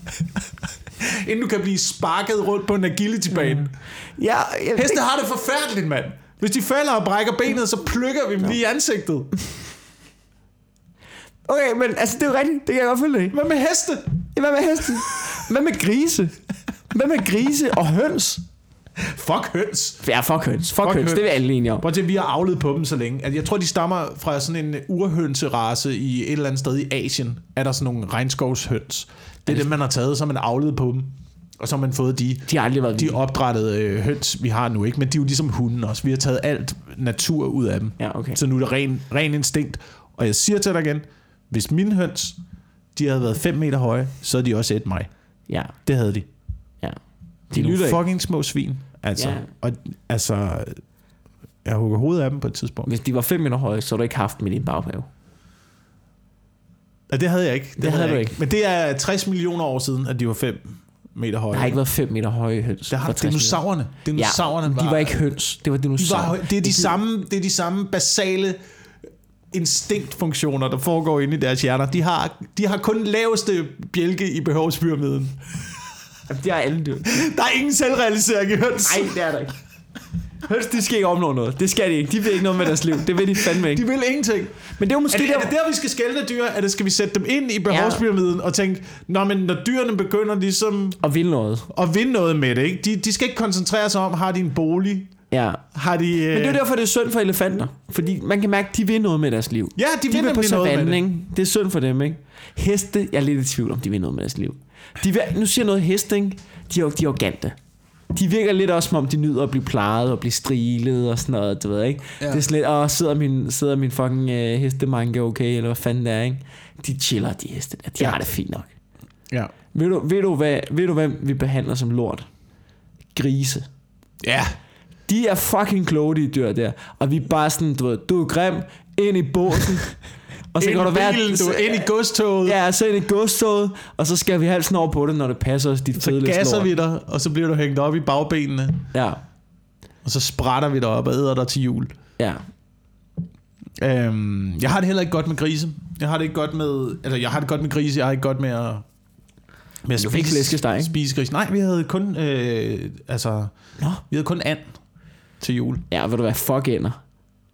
S2: inden du kan blive sparket rundt på en agility-bane.
S1: Ja, jeg,
S2: Heste har det forfærdeligt, mand. Hvis de falder og brækker benet, så plukker vi dem lige i ansigtet.
S1: Okay, men altså, det er jo rigtigt. Det kan jeg godt følge dig i.
S2: Hvad med heste?
S1: Hvad med heste? Hvad med grise? Hvad med grise og høns?
S2: Fuck høns.
S1: Ja, fuck høns. Fuck,
S2: Fuck
S1: høns.
S2: høns.
S1: Det er vi alle enige om.
S2: Prøv at se, vi har avlet på dem så længe. At jeg tror, de stammer fra sådan en urhønserace i et eller andet sted i Asien. Er der sådan nogle regnskovshøns. Det er dem, man har taget, så har man avlet på dem. Og så har man fået de,
S1: De har aldrig været
S2: de
S1: vilde.
S2: opdrættede øh, høns, vi har nu. ikke, Men de er jo ligesom hunden også. Vi har taget alt natur ud af dem.
S1: Ja, okay.
S2: Så nu er det ren, ren instinkt. Og jeg siger til dig igen, hvis mine høns, de havde været 5 meter høje, så havde de også et mig.
S1: Ja,
S2: Det havde de.
S1: ja.
S2: De
S1: De
S2: er
S1: lytter ikke.
S2: fucking små svin. Altså,
S1: Ja.
S2: og, altså, jeg hugger hovedet af dem på et tidspunkt.
S1: Hvis de var 5 meter høje, så havde du ikke haft dem i din baghave.
S2: Ja, det havde jeg ikke.
S1: Det havde
S2: jeg
S1: du ikke.
S2: Men det er 60 millioner år siden, at de var 5 meter høje.
S1: Der har ikke været 5 meter høje høns.
S2: det har
S1: for 60 millioner.
S2: dinosaurerne. Dinosaurerne
S1: Ja, de var ikke høns. Det var
S2: de
S1: dinosaurer.
S2: var, det, er de samme, det er de samme basale instinktfunktioner, der foregår inde i deres hjerner. De har, de har kun laveste bjælke i behovspyramiden.
S1: Jamen, det er alle dyr.
S2: Der er ingen selvrealisering i høns.
S1: Nej, det er der ikke. Høns, de skal ikke opnå noget. Det skal de ikke. De vil ikke noget med deres liv. Det vil de fandme ikke.
S2: De vil ingenting.
S1: Men det er jo
S2: Er
S1: måske
S2: det, er
S1: der...
S2: det der, vi skal skælde dyr? Er det, skal vi sætte dem ind i behovspyramiden og tænke, Nå, men når dyrene begynder ligesom
S1: Og vil noget.
S2: at vinde noget med det, ikke? De, de skal ikke koncentrere sig om, har de en bolig?
S1: Ja.
S2: Har de... Øh...
S1: Men det er jo derfor, det er synd for elefanter. Fordi man kan mærke, at de vil noget med deres liv.
S2: Ja, de,
S1: De
S2: vil
S1: vil på savannen,
S2: det.
S1: ikke? Det er synd for dem, ikke? Heste, jeg er lidt i tvivl om, de vil noget med deres liv. De vil, nu siger jeg noget heste, ikke? De er, jo- de er arrogante. De virker lidt også, som om de nyder at blive plejet og blive strilet og sådan noget, du ved, ikke?
S2: Ja.
S1: Det er sådan lidt, åh, sidder min, sidder min fucking øh, hestemanke okay, eller hvad fanden det er, ikke? De chiller, de heste der. De
S2: Ja.
S1: har det fint nok.
S2: Ja.
S1: Ved du, ved, du, hvad, ved du, hvad vi behandler som lort? Grise.
S2: ja.
S1: De er fucking kloge, de dyr der. Og vi er bare sådan, du ved, du er grim, ind i båsen. <laughs> og så
S2: ind
S1: kan du være...
S2: bilen, du ind i godstoget.
S1: Ja, så ind i godstoget, og så skal vi halsen over på det, når det passer os, dit
S2: Så gasser vi dig, og så bliver du hængt op i bagbenene,
S1: Ja,
S2: og så sprætter vi dig op og æder dig til jul.
S1: ja.
S2: Øhm, jeg har det heller ikke godt med grise. Jeg har det ikke godt med... Altså, jeg har det godt med grise, jeg har ikke godt med at... Med at
S1: du fik flæskesteg, ikke?
S2: Spise grise. Nej, vi havde kun... Øh, altså...
S1: Nå.
S2: Vi havde kun and til jul.
S1: Ja, ved du hvad, fuck ender.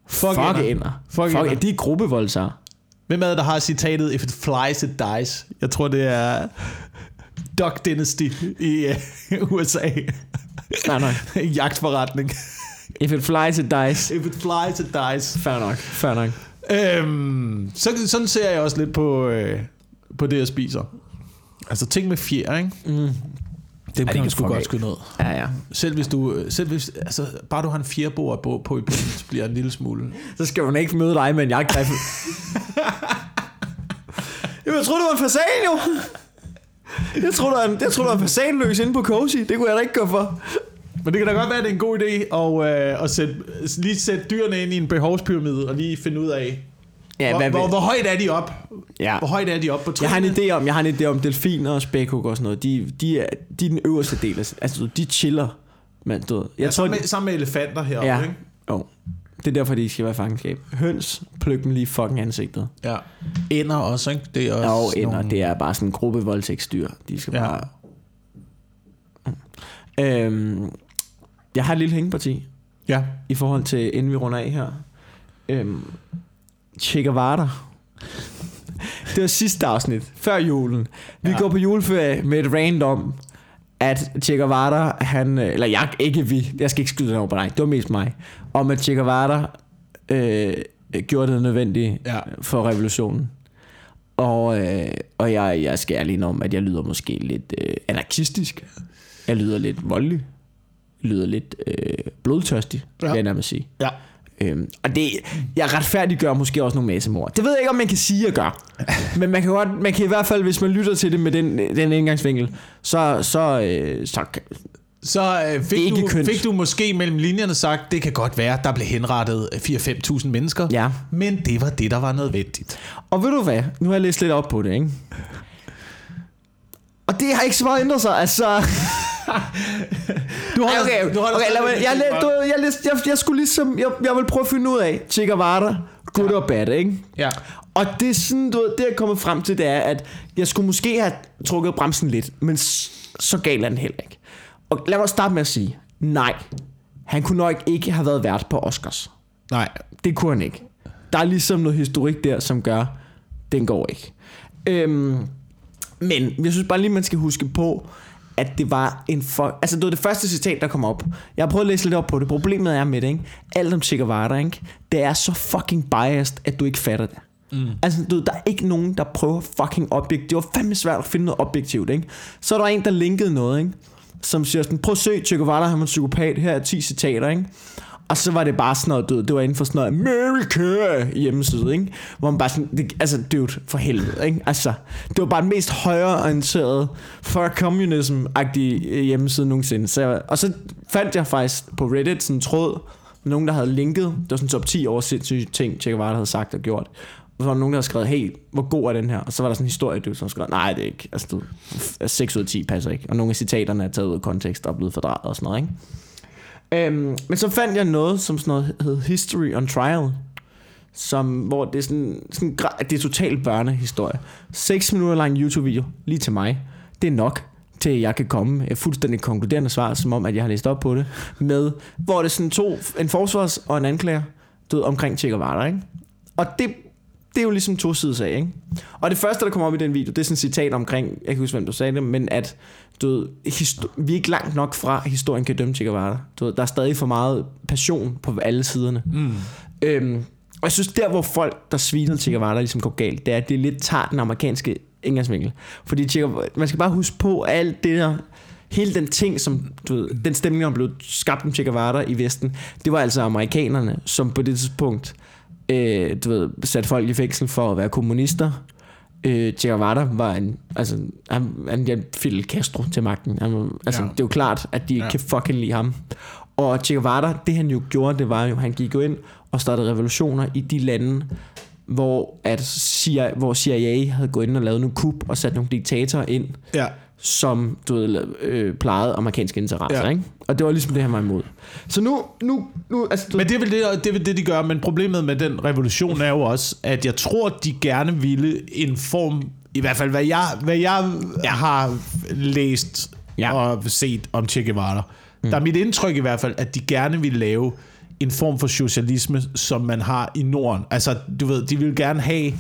S2: Fuck
S1: fuck
S2: ender.
S1: ender.
S2: Fuck
S1: Fuck,
S2: ender.
S1: de er gruppevoldsager.
S2: Hvem er det, der har citatet, if it flies, it dies? Jeg tror, det er Duck Dynasty i uh, USA.
S1: Nej, nej.
S2: En jagtforretning.
S1: If it flies, it dies.
S2: If it flies, it dies.
S1: Fair nok, fair nok.
S2: Øhm, så, sådan ser jeg også lidt på, øh, på det, jeg spiser. Altså ting med fjer, ikke?
S1: Mm.
S2: Dem
S1: kan
S2: kan
S1: man
S2: man sgu godt skyde ned.
S1: Ja, ja.
S2: Selv hvis du, selv hvis, altså, bare du har en fjerbord på, på i bunden, så bliver en lille smule.
S1: Så skal hun ikke møde dig med en jagtrifle. <laughs> Jamen, jeg troede, det var en fasan, jo. Jeg troede, der var en, jeg troede, der var en fasanløs inde på Cozy. Det kunne jeg da ikke gå for.
S2: Men det kan da godt være, at det er en god idé at, øh, at sætte, lige sætte dyrene ind i en behovspyramide og lige finde ud af,
S1: Ja,
S2: hvor,
S1: hvad,
S2: hvor, hvor højt er de op?
S1: ja.
S2: Hvor højt er de op på
S1: Jeg har
S2: trinene?
S1: en idé om, jeg har en idé om delfiner og spækhug og sådan noget. De, de, er, de er den øverste del af, altså de chiller. Men du ved, jeg
S2: Ja,
S1: tror,
S2: sammen,
S1: de,
S2: med, sammen med elefanter heroppe,
S1: ja,
S2: ikke?
S1: jo. Det er derfor, de skal være fangenskab. Høns, pløk dem lige fucking ansigtet.
S2: Ja. Ender også, ikke? Det er også
S1: Og
S2: sådan
S1: ender,
S2: nogle-
S1: det er bare sådan en gruppe voldtægtsdyr. De skal
S2: Ja.
S1: bare... Øhm, jeg har et lille hængeparti
S2: Ja.
S1: i forhold til, inden vi runder af her. Øhm, Che Guevara. Det var sidste afsnit, før julen. Vi
S2: ja.
S1: går på juleferie med et random, at Che Guevara, han, øh, eller jeg, ikke vi, jeg skal ikke skyde den over på dig, det var mest mig, om at Che Guevara øh, gjorde det nødvendige
S2: Ja.
S1: for revolutionen. Og, øh, og jeg, jeg skal ærlig om, at jeg lyder måske lidt øh, anarkistisk. Jeg lyder lidt voldelig. Jeg lyder lidt øh, blodtørstig, ja.
S2: Ja.
S1: vil jeg nærmest sige.
S2: Ja.
S1: Øhm, og det, jeg retfærdiggør måske også nogle massemord. Det ved jeg ikke, om man kan sige, at gør. Men man kan, godt, man kan i hvert fald, hvis man lytter til det med den, den indgangsvinkel, så, så, øh, så
S2: Så øh, fik, du,
S1: kønt.
S2: fik du måske mellem linjerne sagt, det kan godt være, der blev henrettet 4-5.000 mennesker,
S1: ja.
S2: men det var det, der var nødvendigt.
S1: Og ved du hvad? Nu har jeg læst lidt op på det, ikke? Og det har ikke så meget ændret sig, altså...
S2: Du
S1: Ej, okay,
S2: du holder
S1: okay, lad mig, jeg, jeg, du, jeg, læste- jeg, jeg, skulle ligesom, jeg, jeg vil prøve at finde ud af, Che Guevara, good og bad, ikke?
S2: Ja.
S1: Og det er sådan, du ved, det jeg er kommet frem til, det er, at jeg skulle måske have trukket bremsen lidt, men så galt er den heller ikke. Og lad mig starte med at sige, nej, han kunne nok ikke have været vært på Oscars.
S2: Nej.
S1: Det kunne han ikke. Der er ligesom noget historik der, som gør, den går ikke. Øhm, men jeg synes bare lige, man skal huske på, at det var en for... Altså, det var det første citat, der kom op. Jeg har prøvet at læse lidt op på det. Problemet er med det, ikke? Alt om Che Guevara, ikke? Det er så fucking biased, at du ikke fatter det. Mm. Altså, du, der er ikke nogen, der prøver fucking objektivt. Det var fandme svært at finde noget objektivt, ikke? Så er der en, der linkede noget, ikke? Som siger sådan, prøv at se, Che Guevara, han var en psykopat. Her er 10 citater, ikke? Og så var det bare sådan noget, du det var inden for sådan noget America hjemmeside, ikke? Hvor man bare sådan, det, altså dude, for helvede, ikke? Altså, det var bare den mest højreorienterede for communism-agtige øh, hjemmeside nogensinde. Så, jeg- og så fandt jeg faktisk på Reddit sådan en tråd, med nogen, der havde linket, det var sådan en top 10 over sindssyge ting, Che Guevara havde sagt og gjort. Og så var der nogen, der havde skrevet, hey, hvor god er den her? Og så var der sådan en historie, du som skrev, nej, det er ikke. Altså, du, 6 ud af 10 passer ikke. Og nogle af citaterne er taget ud af kontekst og er blevet fordrejet og sådan noget, ikke? Øhm, men så fandt jeg noget, som sådan noget hed History on Trial, som, hvor det er sådan, sådan det er totalt børnehistorie. 6 minutter lang YouTube-video, lige til mig. Det er nok til at jeg kan komme et fuldstændig konkluderende svar, som om, at jeg har læst op på det, med, hvor det er sådan to, en forsvars- og en anklager, død omkring Che Guevara, ikke? Og det, det er jo ligesom to sider af, ikke? Og det første, der kommer op i den video, det er sådan et citat omkring, jeg kan huske, hvem du sagde det, men at du ved, vi er ikke langt nok fra, at historien kan dømme Che Guevara. Du ved, der er stadig for meget passion på alle siderne.
S2: Mm.
S1: Øhm, og jeg synes, der hvor folk, der sviner Che Guevara, ligesom går galt, det er, at det lidt tager den amerikanske indgangsvinkel. Fordi Che Guevara, man skal bare huske på, alt det der, hele den ting, som, du ved, den stemning, der blev skabt om Che Guevara i Vesten, det var altså amerikanerne, som på det tidspunkt, øh, du ved, satte folk i fængsel for at være kommunister. Øh, Che Guevara var en, altså, han, han hjalp Fidel Castro til magten. Han, altså,
S2: Ja.
S1: det er jo klart, at de ikke
S2: Ja.
S1: kan fucking lide ham. Og Che Guevara, det han jo gjorde, det var jo, han gik jo ind og startede revolutioner i de lande, hvor, at CIA, hvor CIA havde gået ind og lavet nogle kup og sat nogle diktatorer ind,
S2: Ja.
S1: Som du ved, øh, plejede amerikanske interesser.
S2: Ja.
S1: Ikke? Og det var ligesom det, han var imod. Så nu, nu, nu altså, du,
S2: Men det er, vel det, det er vel det, de gør. Men problemet med den revolution er jo også, at jeg tror, de gerne ville en form, i hvert fald hvad jeg, hvad jeg ja. har læst ja.
S1: Ja.
S2: og set om Che Guevara. Mm. Der er mit indtryk i hvert fald, at de gerne ville lave en form for socialisme, som man har i Norden. Altså, du ved, de vil gerne have...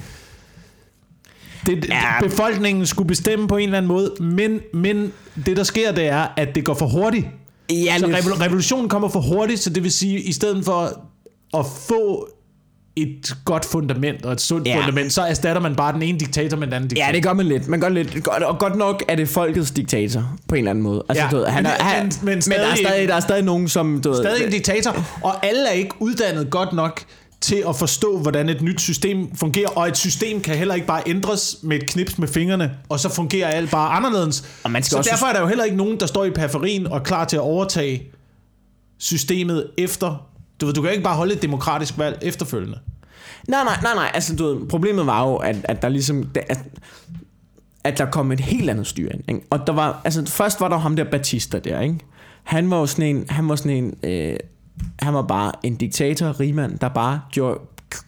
S2: Det, ja. Befolkningen skulle bestemme på en eller anden måde, men, men det, der sker, det er, at det går for hurtigt.
S1: ja,
S2: Så revolutionen kommer for hurtigt, så det vil sige, i stedet for at få et godt fundament og et sundt ja. Fundament, så erstatter man bare den ene diktator med den anden diktator.
S1: Ja, det gør man lidt. Man gør lidt. Godt- Og godt nok er det folkets diktator, på en eller anden måde. Altså,
S2: Ja,
S1: du ved, han er, han,
S2: men- men
S1: men, men der, er
S2: stadig-
S1: stadig, der er stadig nogen, som... Du ved,
S2: Stadig en diktator, og alle er ikke uddannet godt nok til at forstå, hvordan et nyt system fungerer, og et system kan heller ikke bare ændres med et knips med fingrene, og så fungerer alt bare anderledes.
S1: Og man skal
S2: så
S1: også-
S2: derfor er der jo heller ikke nogen, der står i periferien og er klar til at overtage systemet efter... Du ved, du kan ikke bare holde et demokratisk valg efterfølgende.
S1: Nej, nej, nej, nej. Altså, du ved, problemet var jo, at, at der ligesom... At, at der kom et helt andet styre ind. Ikke? Og der var, altså, først var der ham der Batista der, ikke? Han var jo sådan en... Han var sådan en... Øh, han var bare en diktator, rigmand, der bare gjorde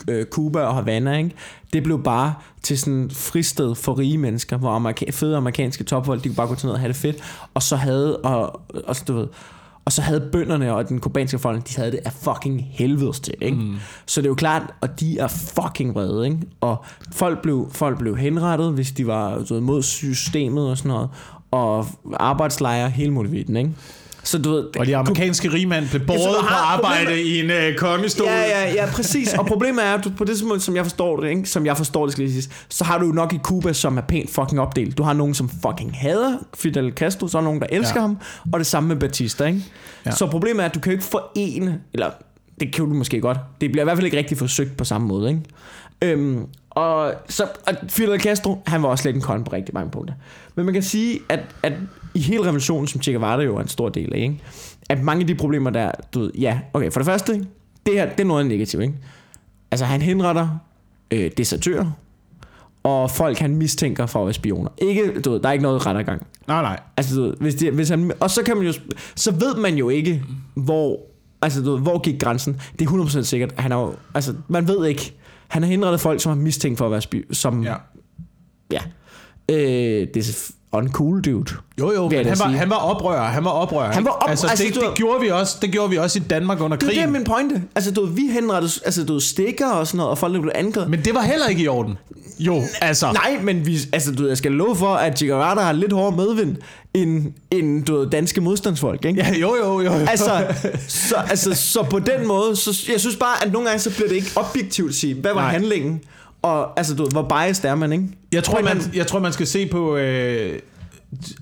S1: øh, Cuba og Havana, ikke? Det blev bare til sådan fristed for rige mennesker, hvor amerika- fede amerikanske topfolk, de kunne bare gå til ned og have det fedt. Og så havde, og, og, du ved, og så havde bønderne og den kubanske folk, de havde det af fucking helvedes til, ikke? Mm. Så det er jo klart, og de er fucking vrede, ikke? Og folk blev, folk blev henrettet, hvis de var du ved, mod systemet og sådan noget. Og arbejdslejre, hele muligheden, ikke? Så du ved,
S2: Og de amerikanske rigmænd blev båret på arbejde
S1: problemet-
S2: i en øh, kongestol.
S1: Ja, ja, ja, præcis. Og <laughs> problemet er, at du, på det tidspunkt, som jeg forstår det, ikke? som jeg forstår det, skal jeg sige, så har du jo nok i Cuba, som er pænt fucking opdelt. Du har nogen, som fucking hader Fidel Castro, så er nogen, der elsker
S2: Ja.
S1: ham, og det samme med Batista, ikke?
S2: Ja.
S1: Ja. Så problemet er, at du kan jo ikke forene, eller det kan du måske godt, det bliver i hvert fald ikke rigtig forsøgt på samme måde, ikke? Øhm, og så og Fidel Castro, han var også lidt en kon på rigtig mange punkter. Men man kan sige, at, at i hele revolutionen, som Che Guevara jo er en stor del af, ikke? at mange af de problemer der, du ved, ja, okay, for det første, det her, det er noget negativt, ikke? Altså, han henretter øh, desertører, og folk, han mistænker for at være spioner. Ikke, du ved, der er ikke noget rettergang.
S2: Nej, nej.
S1: Altså, du ved, hvis det, hvis han, og så kan man jo, så ved man jo ikke, hvor, altså, du ved, hvor gik grænsen. Det er 100% sikkert. Han er jo, altså, man ved ikke. Han har henrettet folk, som har mistænkt for at være spy, som,
S2: Ja.
S1: ja. Øh, det er uncool, dude.
S2: Jo, jo, men han var,
S1: sige.
S2: han var oprører, han var oprører.
S1: Han var op-
S2: altså,
S1: altså,
S2: det,
S1: du
S2: det, gjorde vi også, det gjorde vi også i Danmark under
S1: Det er
S2: krigen.
S1: det, min pointe. Altså, du vi henrettede, altså, du stikker og sådan noget, og folk blev angrebet.
S2: Men det var heller ikke i orden. Jo, altså.
S1: Nej, men vi, altså, du jeg skal love for, at Che Guevara har lidt hårdere medvind end, end du ved, danske modstandsfolk, ikke?
S2: Ja, jo, jo, jo. jo.
S1: Altså, <laughs> så, altså, så på den måde, så jeg synes bare, at nogle gange så bliver det ikke objektivt at sige, hvad var.
S2: Nej.
S1: handlingen? Og altså, du ved, hvor biased er man, ikke?
S2: Jeg tror, man, jeg tror, man skal se på... Øh,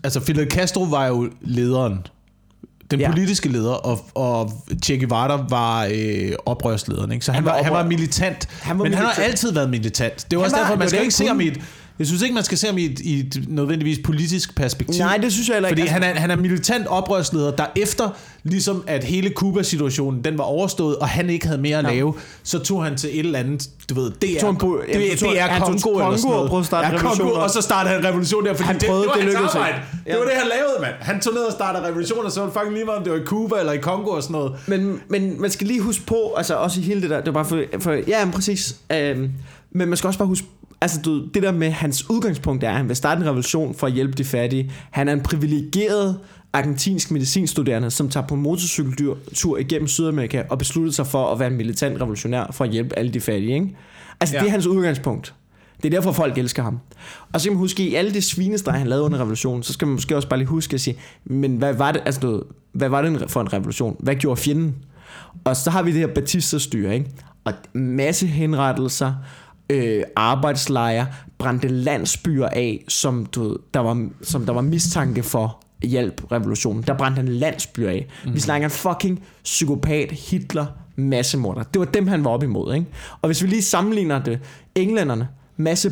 S2: altså, Fidel Castro var jo lederen. Den ja. Politiske leder, og, og Che Guevara var øh, oprørslederen. Ikke? Så han,
S1: Han
S2: var,
S1: var
S2: han var militant.
S1: Han var
S2: men han har
S1: militant.
S2: altid været militant. Det er
S1: Han
S2: også
S1: var-
S2: derfor, man skal
S1: var
S2: ikke se ham i et... Jeg synes ikke, man skal se ham i et, i et nødvendigvis politisk perspektiv.
S1: Nej, det synes jeg heller ikke.
S2: Fordi
S1: Altså-
S2: han er, han er militant oprørsleder, der efter ligesom at hele Cuba-situationen, den var overstået, og han ikke havde mere at
S1: Ja.
S2: lave, så tog han til et eller andet, du ved, det er,
S1: tog han på-
S2: det, det er
S1: han tog til
S2: Kongo, eller sådan
S1: og
S2: noget.
S1: starte
S2: ja,
S1: revolution
S2: Kongo, og så startede han revolution der, fordi
S1: Han
S2: det,
S1: prøvede,
S2: det, var
S1: det
S2: hans arbejde.
S1: Ja.
S2: Det var det, han lavede, mand. Han tog ned og startede revolution, og så var det fucking lige meget, om det var i Cuba eller i Kongo og sådan noget.
S1: Men, men man skal lige huske på, altså også i hele det der, det var bare for, for ja, men præcis. Øhm, men man skal også bare huske, altså du, det der med hans udgangspunkt er, at han vil starte en revolution for at hjælpe de fattige. Han er en privilegeret argentinsk medicinstuderende, som tager på motorcykeltur igennem Sydamerika og besluttede sig for at være en militant revolutionær for at hjælpe alle de fattige. Ikke? Altså ja. Det er hans udgangspunkt. Det er derfor folk elsker ham. Og så kan man huske, i alle de svinestreger, han lavede under revolutionen, så skal man måske også bare lige huske at sige, men hvad var det, altså, hvad var det for en revolution? Hvad gjorde fjenden? Og så har vi det her Batista-styre, ikke? Og masse henrettelser, øh, arbejdslejre, brændte landsbyer af, som, du der var, som der var mistanke for hjælp revolutionen. Der brændte han landsbyer af. Mm. Vi snakker en fucking psykopat, Hitler, massemorder. Det var dem, han var op imod. Ikke? Og hvis vi lige sammenligner det, englænderne, masse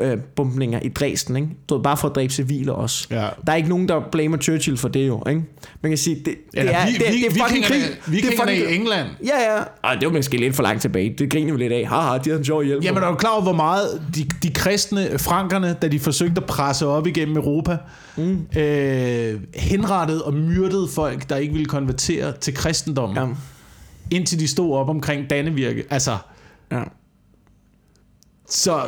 S1: øh, bombninger i Dresden, ikke? Du ved, bare for at dræbe civile også.
S2: Ja.
S1: Der er ikke nogen, der blamer Churchill for det jo. Ikke? Man kan sige, det, det, er,
S2: vi-
S1: det, det, er fucking krig.
S2: vikingerne-
S1: Det er fucking-
S2: i England.
S1: Ja, ja. Ej, det var måske lidt for langt tilbage. Det griner vi lidt af. Haha, de havde en sjov hjælp.
S2: Jamen er du klar over, hvor meget de, de kristne, frankerne, da de forsøgte at presse op igennem Europa, mm. øh, henrettede og myrdede folk, der ikke ville konvertere til kristendommen,
S1: Ja.
S2: ja. indtil de stod op omkring Dannevirke. Altså,
S1: ja.
S2: Så...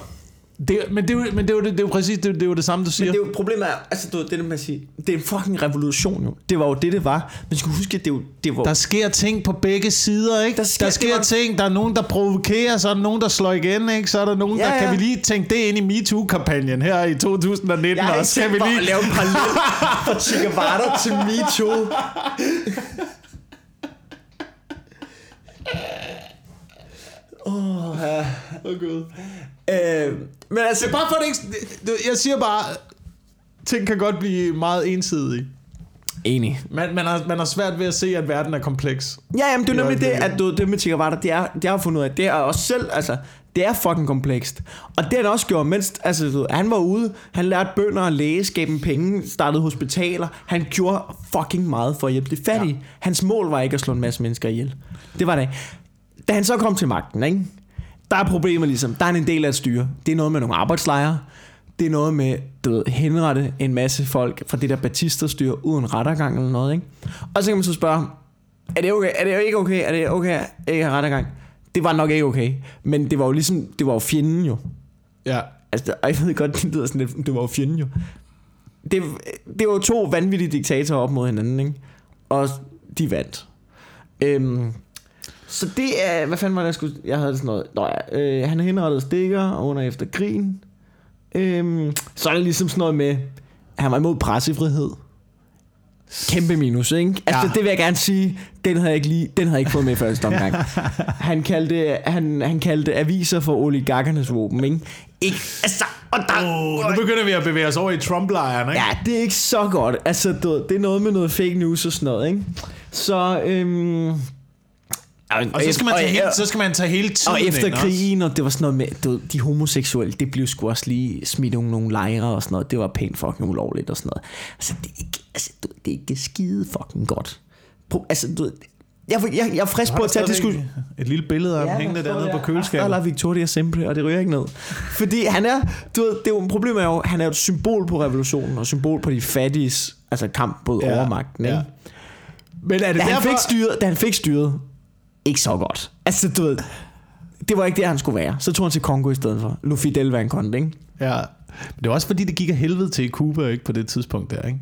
S2: Det, men det, er men det, er jo, det, det er jo præcis det, det, er jo det samme, du siger.
S1: Men det er jo problemet er, altså du det der med at sige, det er en fucking revolution jo. Det var jo det, det var. Men skal huske, at det, er jo, det var
S2: Der sker ting på begge sider, ikke?
S1: Der sker-
S2: der sker
S1: det var-
S2: ting. Der er nogen, der provokerer, så er der nogen, der slår igen, ikke? Så er der nogen,
S1: Ja,
S2: der...
S1: ja.
S2: Kan vi lige tænke det ind i MeToo-kampagnen her i 2019
S1: jeg ikke
S2: også? Kan vi lige...
S1: lave en parallel fra <laughs> Che Guevara til MeToo. <laughs> Åh, oh, ja.
S2: Oh.
S1: Øh, men altså,
S2: Det er bare for det ikke... Jeg siger bare, ting kan godt blive meget ensidige.
S1: enig.
S2: Man, man, har, man har svært ved at se, at verden er kompleks.
S1: Ja, jamen, det er nemlig det, at du, det med Che Guevara, det er, det har fundet ud af, det er også selv, altså, det er fucking komplekst. Og det han også gjort, mens altså, du, han var ude, han lærte bønder at læse, gav dem penge, startede hospitaler. Han gjorde fucking meget for at hjælpe de fattige. Ja. Hans mål var ikke at slå en masse mennesker ihjel. Det var det. Da han så kom til magten, ikke? Der er problemer ligesom. Der er en del af et styre. Det er noget med nogle arbejdslejre. Det er noget med, du ved, henrette en masse folk fra det der Batista-styre uden rettergang eller noget, ikke? Og så kan man så spørge, er det, okay? er det ikke okay? Er det okay at ikke have rettergang? Det var nok ikke okay. Men det var jo ligesom, det var jo fjenden jo.
S2: Ja.
S1: Altså, jeg ved godt, det lyder sådan lidt, det var jo fjenden jo. Det, det var jo to vanvittige diktatorer op mod hinanden, ikke? Og de vandt. Øhm, så det er, hvad fanden var det, jeg skulle, jeg havde sådan noget, Nå ja, øh, han har henrettet stikker under efter krigen. Øhm, så er det ligesom sådan noget med, han var imod pressefrihed. Kæmpe minus, ikke? Altså, ja. Det vil jeg gerne sige, den havde jeg ikke, lige, den havde jeg ikke fået med i første <laughs> omgang. han, kaldte, han, han kaldte aviser for oligarkernes våben, ikke? ikke altså, og der,
S2: Oh, nu begynder vi at bevæge os over i Trump-lejren, ikke?
S1: Ja, det er ikke så godt. Altså, ved, det er noget med noget fake news og sådan noget, ikke? Så, øhm,
S2: Og så skal, man
S1: og-
S2: tage hele,
S1: og-
S2: så skal man tage hele tiden
S1: og efter
S2: ind også.
S1: krigen, og det var sådan noget med, du, ved, de homoseksuelle, det blev sgu også lige smidt nogle, nogle lejre og sådan noget. Det var pænt fucking ulovligt og sådan noget. Altså, det er ikke, altså, du, det er ikke skide fucking godt. Pro, altså, du, ved, jeg, jeg, jeg er frisk på at tage diskussion.
S2: Et lille billede af ham hængende dernede på køleskabet.
S1: Eller Victoria Simple, og det ryger ikke ned. Fordi han er, du ved, det er jo et problem er jo, han er jo et symbol på revolutionen, og symbol på de fattiges, altså kamp mod ja, overmagten. Ikke?
S2: ja. Men er det
S1: Da, han
S2: derfor...
S1: fik styret, da han fik styret, ikke så godt. Altså, du ved, det var ikke det, han skulle være. Så tog han til Kongo i stedet for. Lu Fidel var en ikke?
S2: Ja. Men det var også fordi, det gik af helvede til i Cuba, ikke? På det tidspunkt der, ikke?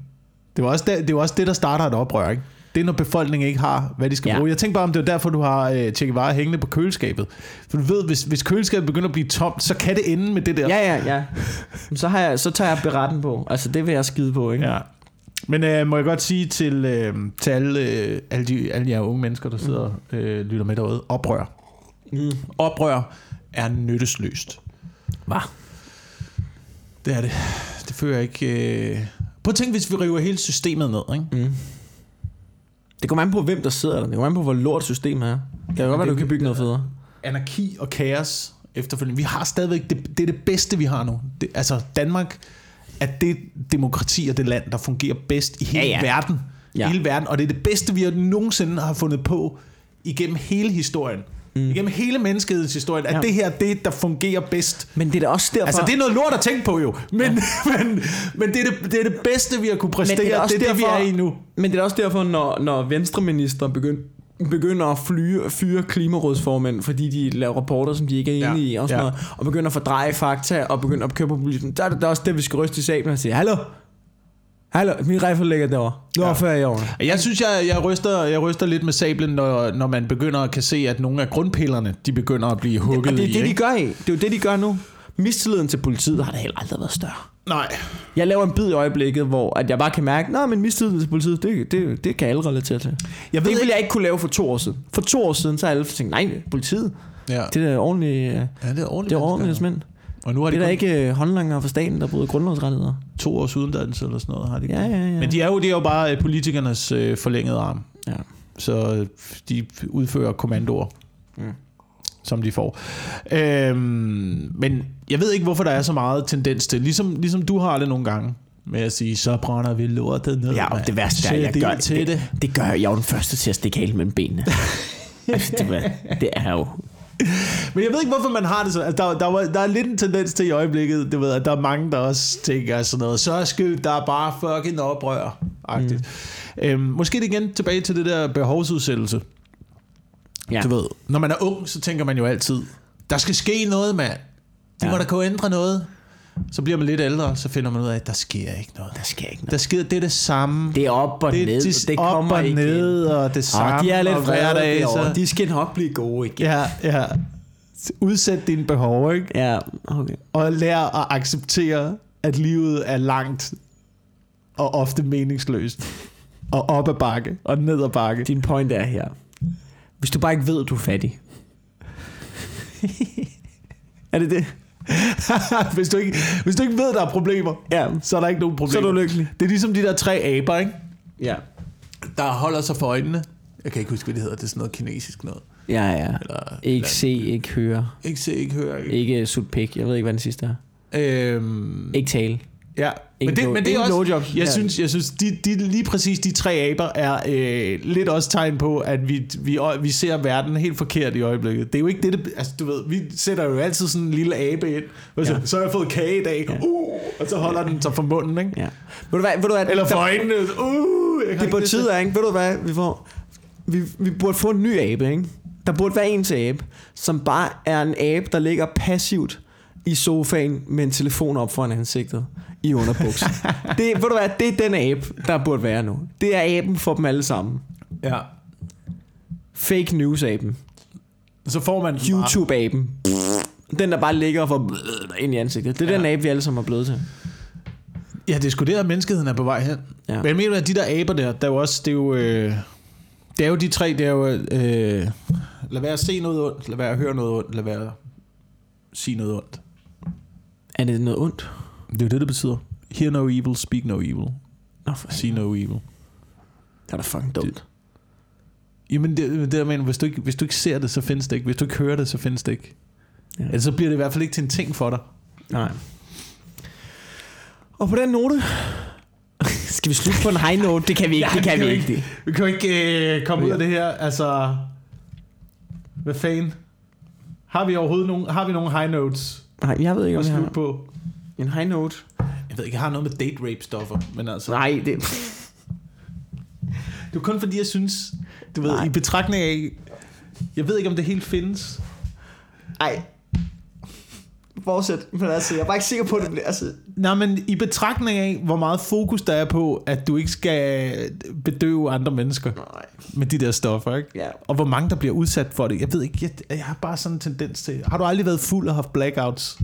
S2: Det var også det, det, var også det der starter et oprør, ikke? Det er, når befolkningen ikke har, hvad de skal
S1: ja.
S2: bruge. Jeg tænker bare, om det er derfor, du har øh, Che Guevara hængende på køleskabet. For du ved, hvis, hvis køleskabet begynder at blive tomt, så kan det ende med det der.
S1: Ja, ja, ja. Så, har jeg, så tager jeg beretten på. Altså, det vil jeg skide på, ikke?
S2: Ja. Men øh, må jeg godt sige til, øh, til alle, øh, alle, de, alle jer unge mennesker, der sidder og øh, lytter med derude, oprør.
S1: Mm.
S2: Oprør er nyttesløst.
S1: Hvad?
S2: Det er det. Det fører ikke... Øh... Prøv at tænke, hvis vi river hele systemet ned, ikke?
S1: Mm. Det kommer an på, hvem der sidder der. Det kommer an på, hvor lort systemet er. Det kan godt være, du kan bygge noget federe.
S2: Anarki og kaos efterfølgende. Vi har stadigvæk, det, det er det bedste, vi har nu. Det, altså Danmark er det demokrati og det land, der fungerer bedst i hele
S1: Ja, ja.
S2: verden.
S1: Ja.
S2: Hele verden. Og det er det bedste, vi nogensinde har fundet på igennem hele historien. Mm. Igennem hele menneskehedens historie. At
S1: Ja.
S2: det her, det er, der fungerer bedst.
S1: Men det er da også derfor...
S2: Altså, det er noget lort at tænke på jo. Men, ja. <laughs> men, men det, er det, det er det bedste, vi har kunne præstere.
S1: Men
S2: det er, det, er det, vi
S1: derfor-
S2: er i nu.
S1: Men det er også derfor, når, når venstreminister begynder begynder at flyre, fyre klimarådsformænd, fordi de laver rapporter, som de ikke er
S2: Ja,
S1: enige i, og, sådan
S2: ja.
S1: noget, og begynder at fordreje fakta, og begynder at køre på populismen. Der er det er også det, vi skal ryste i sablen og sige, hallo, hallo, min rifle ligger derovre. Nu er
S2: Ja.
S1: før i år.
S2: Jeg synes, jeg, jeg, ryster, jeg ryster lidt med sablen, når, når man begynder at kan se, at nogle af grundpillerne, de begynder at blive hugget
S1: Og det er
S2: i.
S1: det, de
S2: ikke?
S1: gør i. Det er jo det, de gør nu. Mistilliden til politiet har da heller aldrig været større.
S2: Nej.
S1: Jeg laver en bid i øjeblikket, hvor at jeg bare kan mærke, at men mistilliden til politiet, det, det, det kan alle relatere til.
S2: Jeg
S1: Det
S2: ved
S1: ville jeg ikke kunne lave for to år siden. For to år siden, så har alle tænkt, nej, politiet,
S2: Ja.
S1: det er ordentligt,
S2: ja, det er ordentligt.
S1: det er ordentligt mænd.
S2: Og nu har de
S1: Det er da
S2: kun
S1: ikke øh, håndlanger for staten, der bryder grundlovsrettigheder.
S2: to års uddannelse eller sådan noget. Har de
S1: Ja, ja, ja.
S2: Men de er jo, de er jo bare øh, politikernes øh, forlængede arm.
S1: Ja.
S2: Så øh, de udfører kommandoer,
S1: Mm.
S2: som de får. Øhm, men jeg ved ikke, hvorfor der er så meget tendens til, ligesom, ligesom du har det nogle gange, med at sige, så brænder vi lortet ned.
S1: Ja, og det værste er, jeg gør,
S2: til det.
S1: det, det gør jeg. Jeg er den første til at stikke halen mellem benene. <laughs> altså, det, var- det er jo...
S2: Men jeg ved ikke, hvorfor man har det så. Altså, der, der, der er lidt en tendens til i øjeblikket, du ved, at der er mange, der også tænker sådan noget, så skal der er bare fucking oprør. Mm. Øhm, måske det igen tilbage til det der behovsudsættelse.
S1: Ja.
S2: Du ved, når man er ung, så tænker man jo altid, der skal ske noget, mand. Det
S1: Ja.
S2: må der kunne ændre noget. Så bliver man lidt ældre, så finder man ud af, at der sker ikke noget.
S1: Der sker ikke
S2: Der
S1: noget.
S2: sker, det er det samme.
S1: Det er op og
S2: det,
S1: ned.
S2: det,
S1: Det
S2: op
S1: kommer
S2: og
S1: ikke
S2: ned, og det samme.
S1: Og de er lidt vrede
S2: så-
S1: De skal nok blive gode igen.
S2: Ja, ja. Udsæt dine behov, ikke?
S1: Ja, okay.
S2: Og lær at acceptere, at livet er langt og ofte meningsløst. Og op ad bakke og ned ad bakke.
S1: Din point er her. Hvis du bare ikke ved, at du er fattig. <laughs> er det det? <laughs>
S2: hvis, du ikke, hvis du ikke ved, der er problemer,
S1: Ja.
S2: så er der ikke nogen
S1: Så
S2: problemer.
S1: er du lykkelig.
S2: Det er ligesom de der tre aber, ikke?
S1: Ja.
S2: der holder sig for øjnene. Jeg kan ikke huske, hvad det hedder. Det er sådan noget kinesisk noget.
S1: Ja, ja.
S2: Eller,
S1: Ikke
S2: eller,
S1: se, ikke høre.
S2: ikke se, ikke høre. Ikke.
S1: Ikke sut pik. Jeg ved ikke, hvad den sidste er.
S2: Øhm,
S1: Ikke tale.
S2: Ja. Men
S1: Ingen
S2: det,
S1: blow-
S2: men det er også, jeg
S1: Ja.
S2: synes, jeg synes de, de, lige præcis de tre aber er øh, lidt også tegn på, at vi, vi, vi ser verden helt forkert i øjeblikket. Det er jo ikke det, det altså du ved, vi sætter jo altid sådan en lille abe ind, og så,
S1: Ja.
S2: så har jeg fået kage i dag,
S1: Ja.
S2: uh, og så holder den sig for munden, ikke?
S1: Ja. Ved du hvad? Ved du hvad
S2: Eller for øjnene, uh,
S1: Det er på
S2: det
S1: tide, ikke? Ved du hvad, vi får... Vi, vi burde få en ny abe, ikke? Der burde være en til abe, som bare er en abe, der ligger passivt i sofaen med en telefon op foran ansigtet i underbuks. <laughs> det, ved du hvad, det er den abe, der burde være nu. Det er aben for dem alle sammen.
S2: Ja.
S1: Fake news-aben.
S2: Så får man.
S1: YouTube-aben. Den, der bare ligger og får ind i ansigtet. Det er ja. den abe, vi alle sammen er blevet til.
S2: Ja, det er sgu der, at menneskeheden er på vej hen.
S1: Ja.
S2: Men jeg mener, at de der aber der, der er jo også, det er jo, øh, det er jo de tre, det er jo, øh, lad være at se noget ondt, lad være at høre noget ondt, lad være at sige noget ondt.
S1: Er det noget ondt?
S2: Det er jo det, det betyder. Hear no evil, speak no evil,
S1: Nå, for
S2: see no evil.
S1: Det er da fucking dumt.
S2: Jamen, det, det der mener, hvis du, ikke, hvis du ikke ser det, så findes det ikke. Hvis du ikke hører det, så findes det ikke.
S1: Ja.
S2: Ja. Ellers så bliver det i hvert fald ikke til en ting for dig.
S1: Nej. Og på den note... Skal vi slutte på en high note? Det kan vi ikke.
S2: Ja,
S1: det kan
S2: det
S1: vi
S2: kan
S1: ikke.
S2: vi
S1: Det.
S2: Vi kan jo ikke øh, komme ud af det her, altså... Hvad fanden? Har vi overhovedet nogen, har vi nogen high notes
S1: Nej, jeg ved ikke, om jeg
S2: slutte
S1: har
S2: på?
S1: En high note.
S2: Jeg ved ikke, jeg har noget med date rape stoffer, men altså...
S1: Nej, det... <laughs>
S2: Det er kun fordi, jeg synes, du ved,
S1: Nej.
S2: i betragtning af... Jeg ved ikke, om det helt findes.
S1: Ej. Fortsæt. Men altså, jeg er bare ikke sikker på, at det bliver... Altså,
S2: Nej, men i betragtning af, hvor meget fokus der er på, at du ikke skal bedøve andre mennesker
S1: nej.
S2: med de der stoffer, ikke?
S1: Ja.
S2: Og hvor mange, der bliver udsat for det. Jeg ved ikke, jeg, jeg har bare sådan en tendens til... Har du aldrig været fuld og haft blackouts?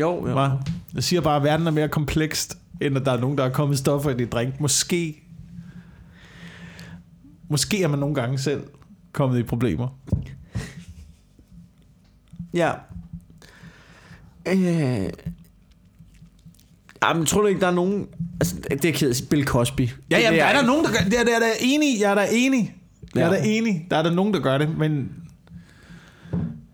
S1: Jo, jo.
S2: Ja. Jeg siger bare, at verden er mere komplekst, end at der er nogen, der er kommet stoffer i dit drink. Måske... Måske er man nogle gange selv kommet i problemer.
S1: Ja. Øh... Jamen, tror du ikke, der er nogen... Altså, det er kedeligt. Bill Cosby.
S2: Ja, ja, der er der
S1: ikke-
S2: nogen, der gør det. Er, der er der enig. Jeg er der enig. Jeg er
S1: Ja.
S2: der enig. Der er der nogen, der gør det, men...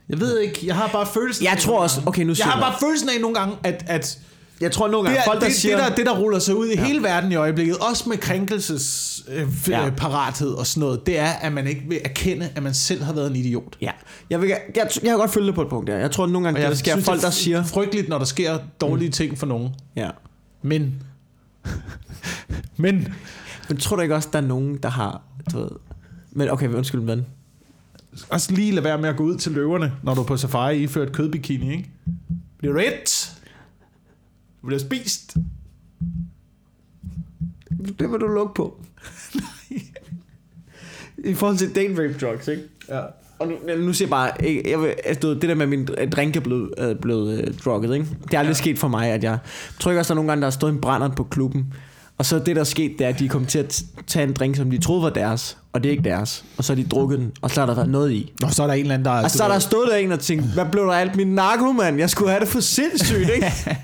S2: Jeg ved ikke, jeg har bare følelsen
S1: Jeg
S2: af
S1: tror
S2: nogle
S1: også-
S2: gange-
S1: okay, nu
S2: Jeg
S1: siger
S2: har
S1: jeg
S2: bare følelsen af nogle gange, at, at
S1: Jeg tror nogle
S2: det,
S1: gange,
S2: er,
S1: folk der
S2: det,
S1: siger...
S2: det, der, det, der ruller sig ud i ja. hele verden i øjeblikket, også med krænkelsesparathed
S1: Ja.
S2: øh, parathed og sådan noget, det er, at man ikke vil erkende, at man selv har været en idiot.
S1: Ja, jeg, vil, jeg, jeg, jeg kan godt følge det på et punkt der. Jeg tror nogle gange, det, der sker folk,
S2: det er
S1: der siger...
S2: frygteligt, når der sker dårlige mm. ting for nogen.
S1: Ja.
S2: Men... <laughs> Men...
S1: Men tror du ikke også, der er nogen, der har... Du ved, men okay, undskyld, men...
S2: Også lige lade være med at gå ud til løverne, når du er på safari iført kødbikini, ikke? Bliver du et? Du bliver spist.
S1: Det vil du lukke på. <laughs> I forhold til date rape drugs, ikke?
S2: Ja.
S1: Og nu, nu siger jeg bare, jeg vil, altså, det der med, at min drink er blevet, er blevet uh, drukket, ikke? Det er aldrig ja. sket for mig, at jeg... Jeg tror ikke også, der er nogle gange, der har stået en brænder på klubben, og så det, der er sket, det er, at de kommet til at tage en drink, som de troede var deres, og det er ikke deres. Og så har de drukket den, og så har der været noget i.
S2: Og så er der en eller anden, der...
S1: Og så er der stået der en og tænkt, hvad blev der alt min narko, mand? Jeg skulle have det for sindssygt, ikke? <laughs>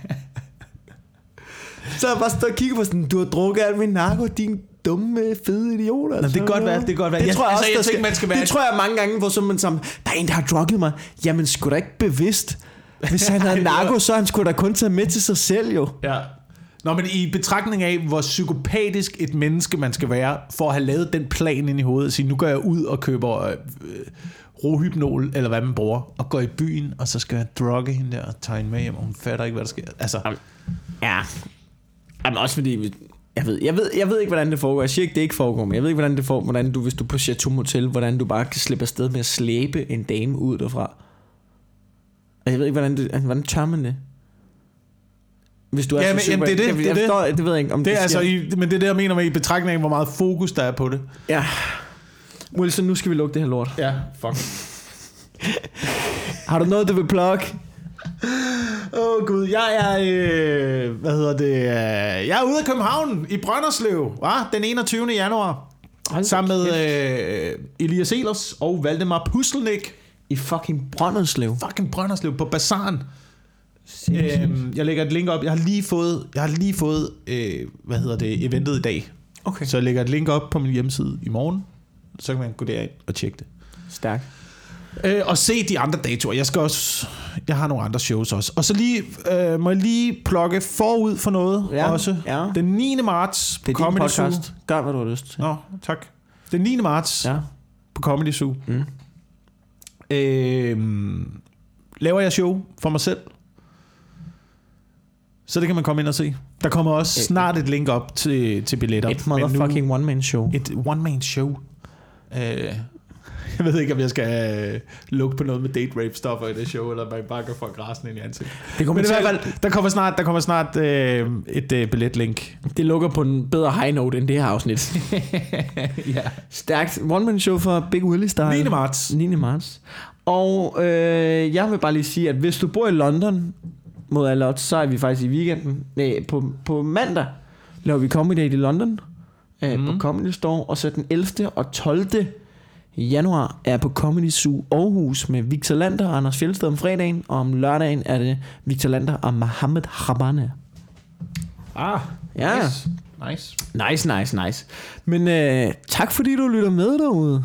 S1: så har jeg bare stået og kigget på sådan, du har drukket alt min narko, din dumme, fede idiot. Altså.
S2: det kan godt være, det kan godt være.
S1: Det
S2: Jeg-
S1: tror jeg
S2: altså,
S1: også,
S2: jeg tænker, man skal være-
S1: Det tror jeg mange gange, hvor så man sammen, der er en, der har drukket mig. Jamen, sgu da ikke bevidst. Hvis han havde <laughs> narko, så han skulle da kun tage med til sig selv, jo.
S2: Ja. Nå, men i betragtning af, hvor psykopatisk et menneske man skal være, for at have lavet den plan ind i hovedet, at sige, nu går jeg ud og køber øh, øh rohypnol, eller hvad man bruger, og går i byen, og så skal jeg drugge hende der og tage hende med hjem, og hun fatter ikke, hvad der sker. Altså,
S1: Ja. Jamen også fordi, jeg ved, jeg, ved, jeg ved ikke, hvordan det foregår. Jeg siger ikke, det ikke foregår, men jeg ved ikke, hvordan det foregår, hvordan du, hvis du er på Chateau Motel, hvordan du bare kan slippe afsted med at slæbe en dame ud derfra. Og jeg ved ikke, hvordan, det, altså, hvordan tør man det? Hvis du er
S2: Ja, men-
S1: super-
S2: jamen, det er det,
S1: jeg,
S2: det er
S1: jeg
S2: det.
S1: forstår, det ved jeg ikke, om
S2: det er altså, i, men det er det, jeg mener med i betragtning af, hvor meget fokus der er på det.
S1: Ja. Wilson, nu skal vi lukke det her lort.
S2: Ja, fuck.
S1: Har du noget, du vil plukke?
S2: Åh oh, gud, jeg er, øh, hvad hedder det, øh, jeg er ude af København i Brønderslev, hva? den 21. januar.
S1: Hold
S2: Sammen med øh, Elias Elers og Valdemar Pustelnik.
S1: I fucking Brønderslev.
S2: Fucking Brønderslev på Bazaren. Øhm, jeg lægger et link op. Jeg har lige fået, jeg har lige fået øh, hvad hedder det, eventet i dag.
S1: Okay.
S2: Så jeg lægger et link op på min hjemmeside i morgen. Så kan man gå derind og tjekke det.
S1: Stærkt.
S2: Øh, og se de andre datoer. Jeg skal også, jeg har nogle andre shows også. Og så lige, øh, må jeg lige plukke forud for noget
S1: Ja,
S2: også.
S1: ja.
S2: Den 9. marts
S1: Det er
S2: på Comedy Zoo.
S1: Gør, hvad du har lyst til.
S2: Nå, tak. Den 9. marts
S1: Ja.
S2: på Comedy Zoo.
S1: Mm.
S2: Øh, laver jeg show for mig selv. Så det kan man komme ind og se. Der kommer også snart et link op til, til billetter.
S1: Et motherfucking one-man show.
S2: Et one-man show. Øh, jeg ved ikke, om jeg skal øh, lukke på noget med date rape stoffer i det show, eller jeg bare kan få græsen ind i ansigtet.
S1: Det kommer
S2: Men i hvert fald, der kommer snart, der kommer snart øh, et øh, billetlink.
S1: Det lukker på en bedre high note end det her afsnit. <laughs>
S2: ja.
S1: Stærkt one-man show for Big Willie Style.
S2: 9. marts.
S1: 9. marts. Og øh, jeg vil bare lige sige, at hvis du bor i London mod alle odds, så er vi faktisk i weekenden. Nej, på, på mandag laver vi Comedy Day i London. Øh,
S2: Mhm.
S1: På Comedy Store. Og så den 11. og 12. januar er på Comedy Zoo Aarhus med Victor Lander og Anders Fjeldsted om fredagen. Og om lørdagen er det Victor Lander og Mohammed Habane.
S2: Ah,
S1: Ja.
S2: nice. nice.
S1: Nice, nice, nice. Men øh, tak fordi du lytter med derude.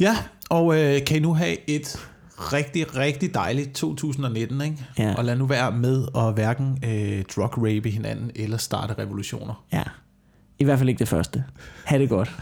S2: Ja, og øh, kan I nu have et rigtig, rigtig dejligt 2019, ikke?
S1: Ja.
S2: Og lad nu være med at hverken øh, drug-rape hinanden eller starte revolutioner.
S1: Ja. I hvert fald ikke det første. Ha' det godt.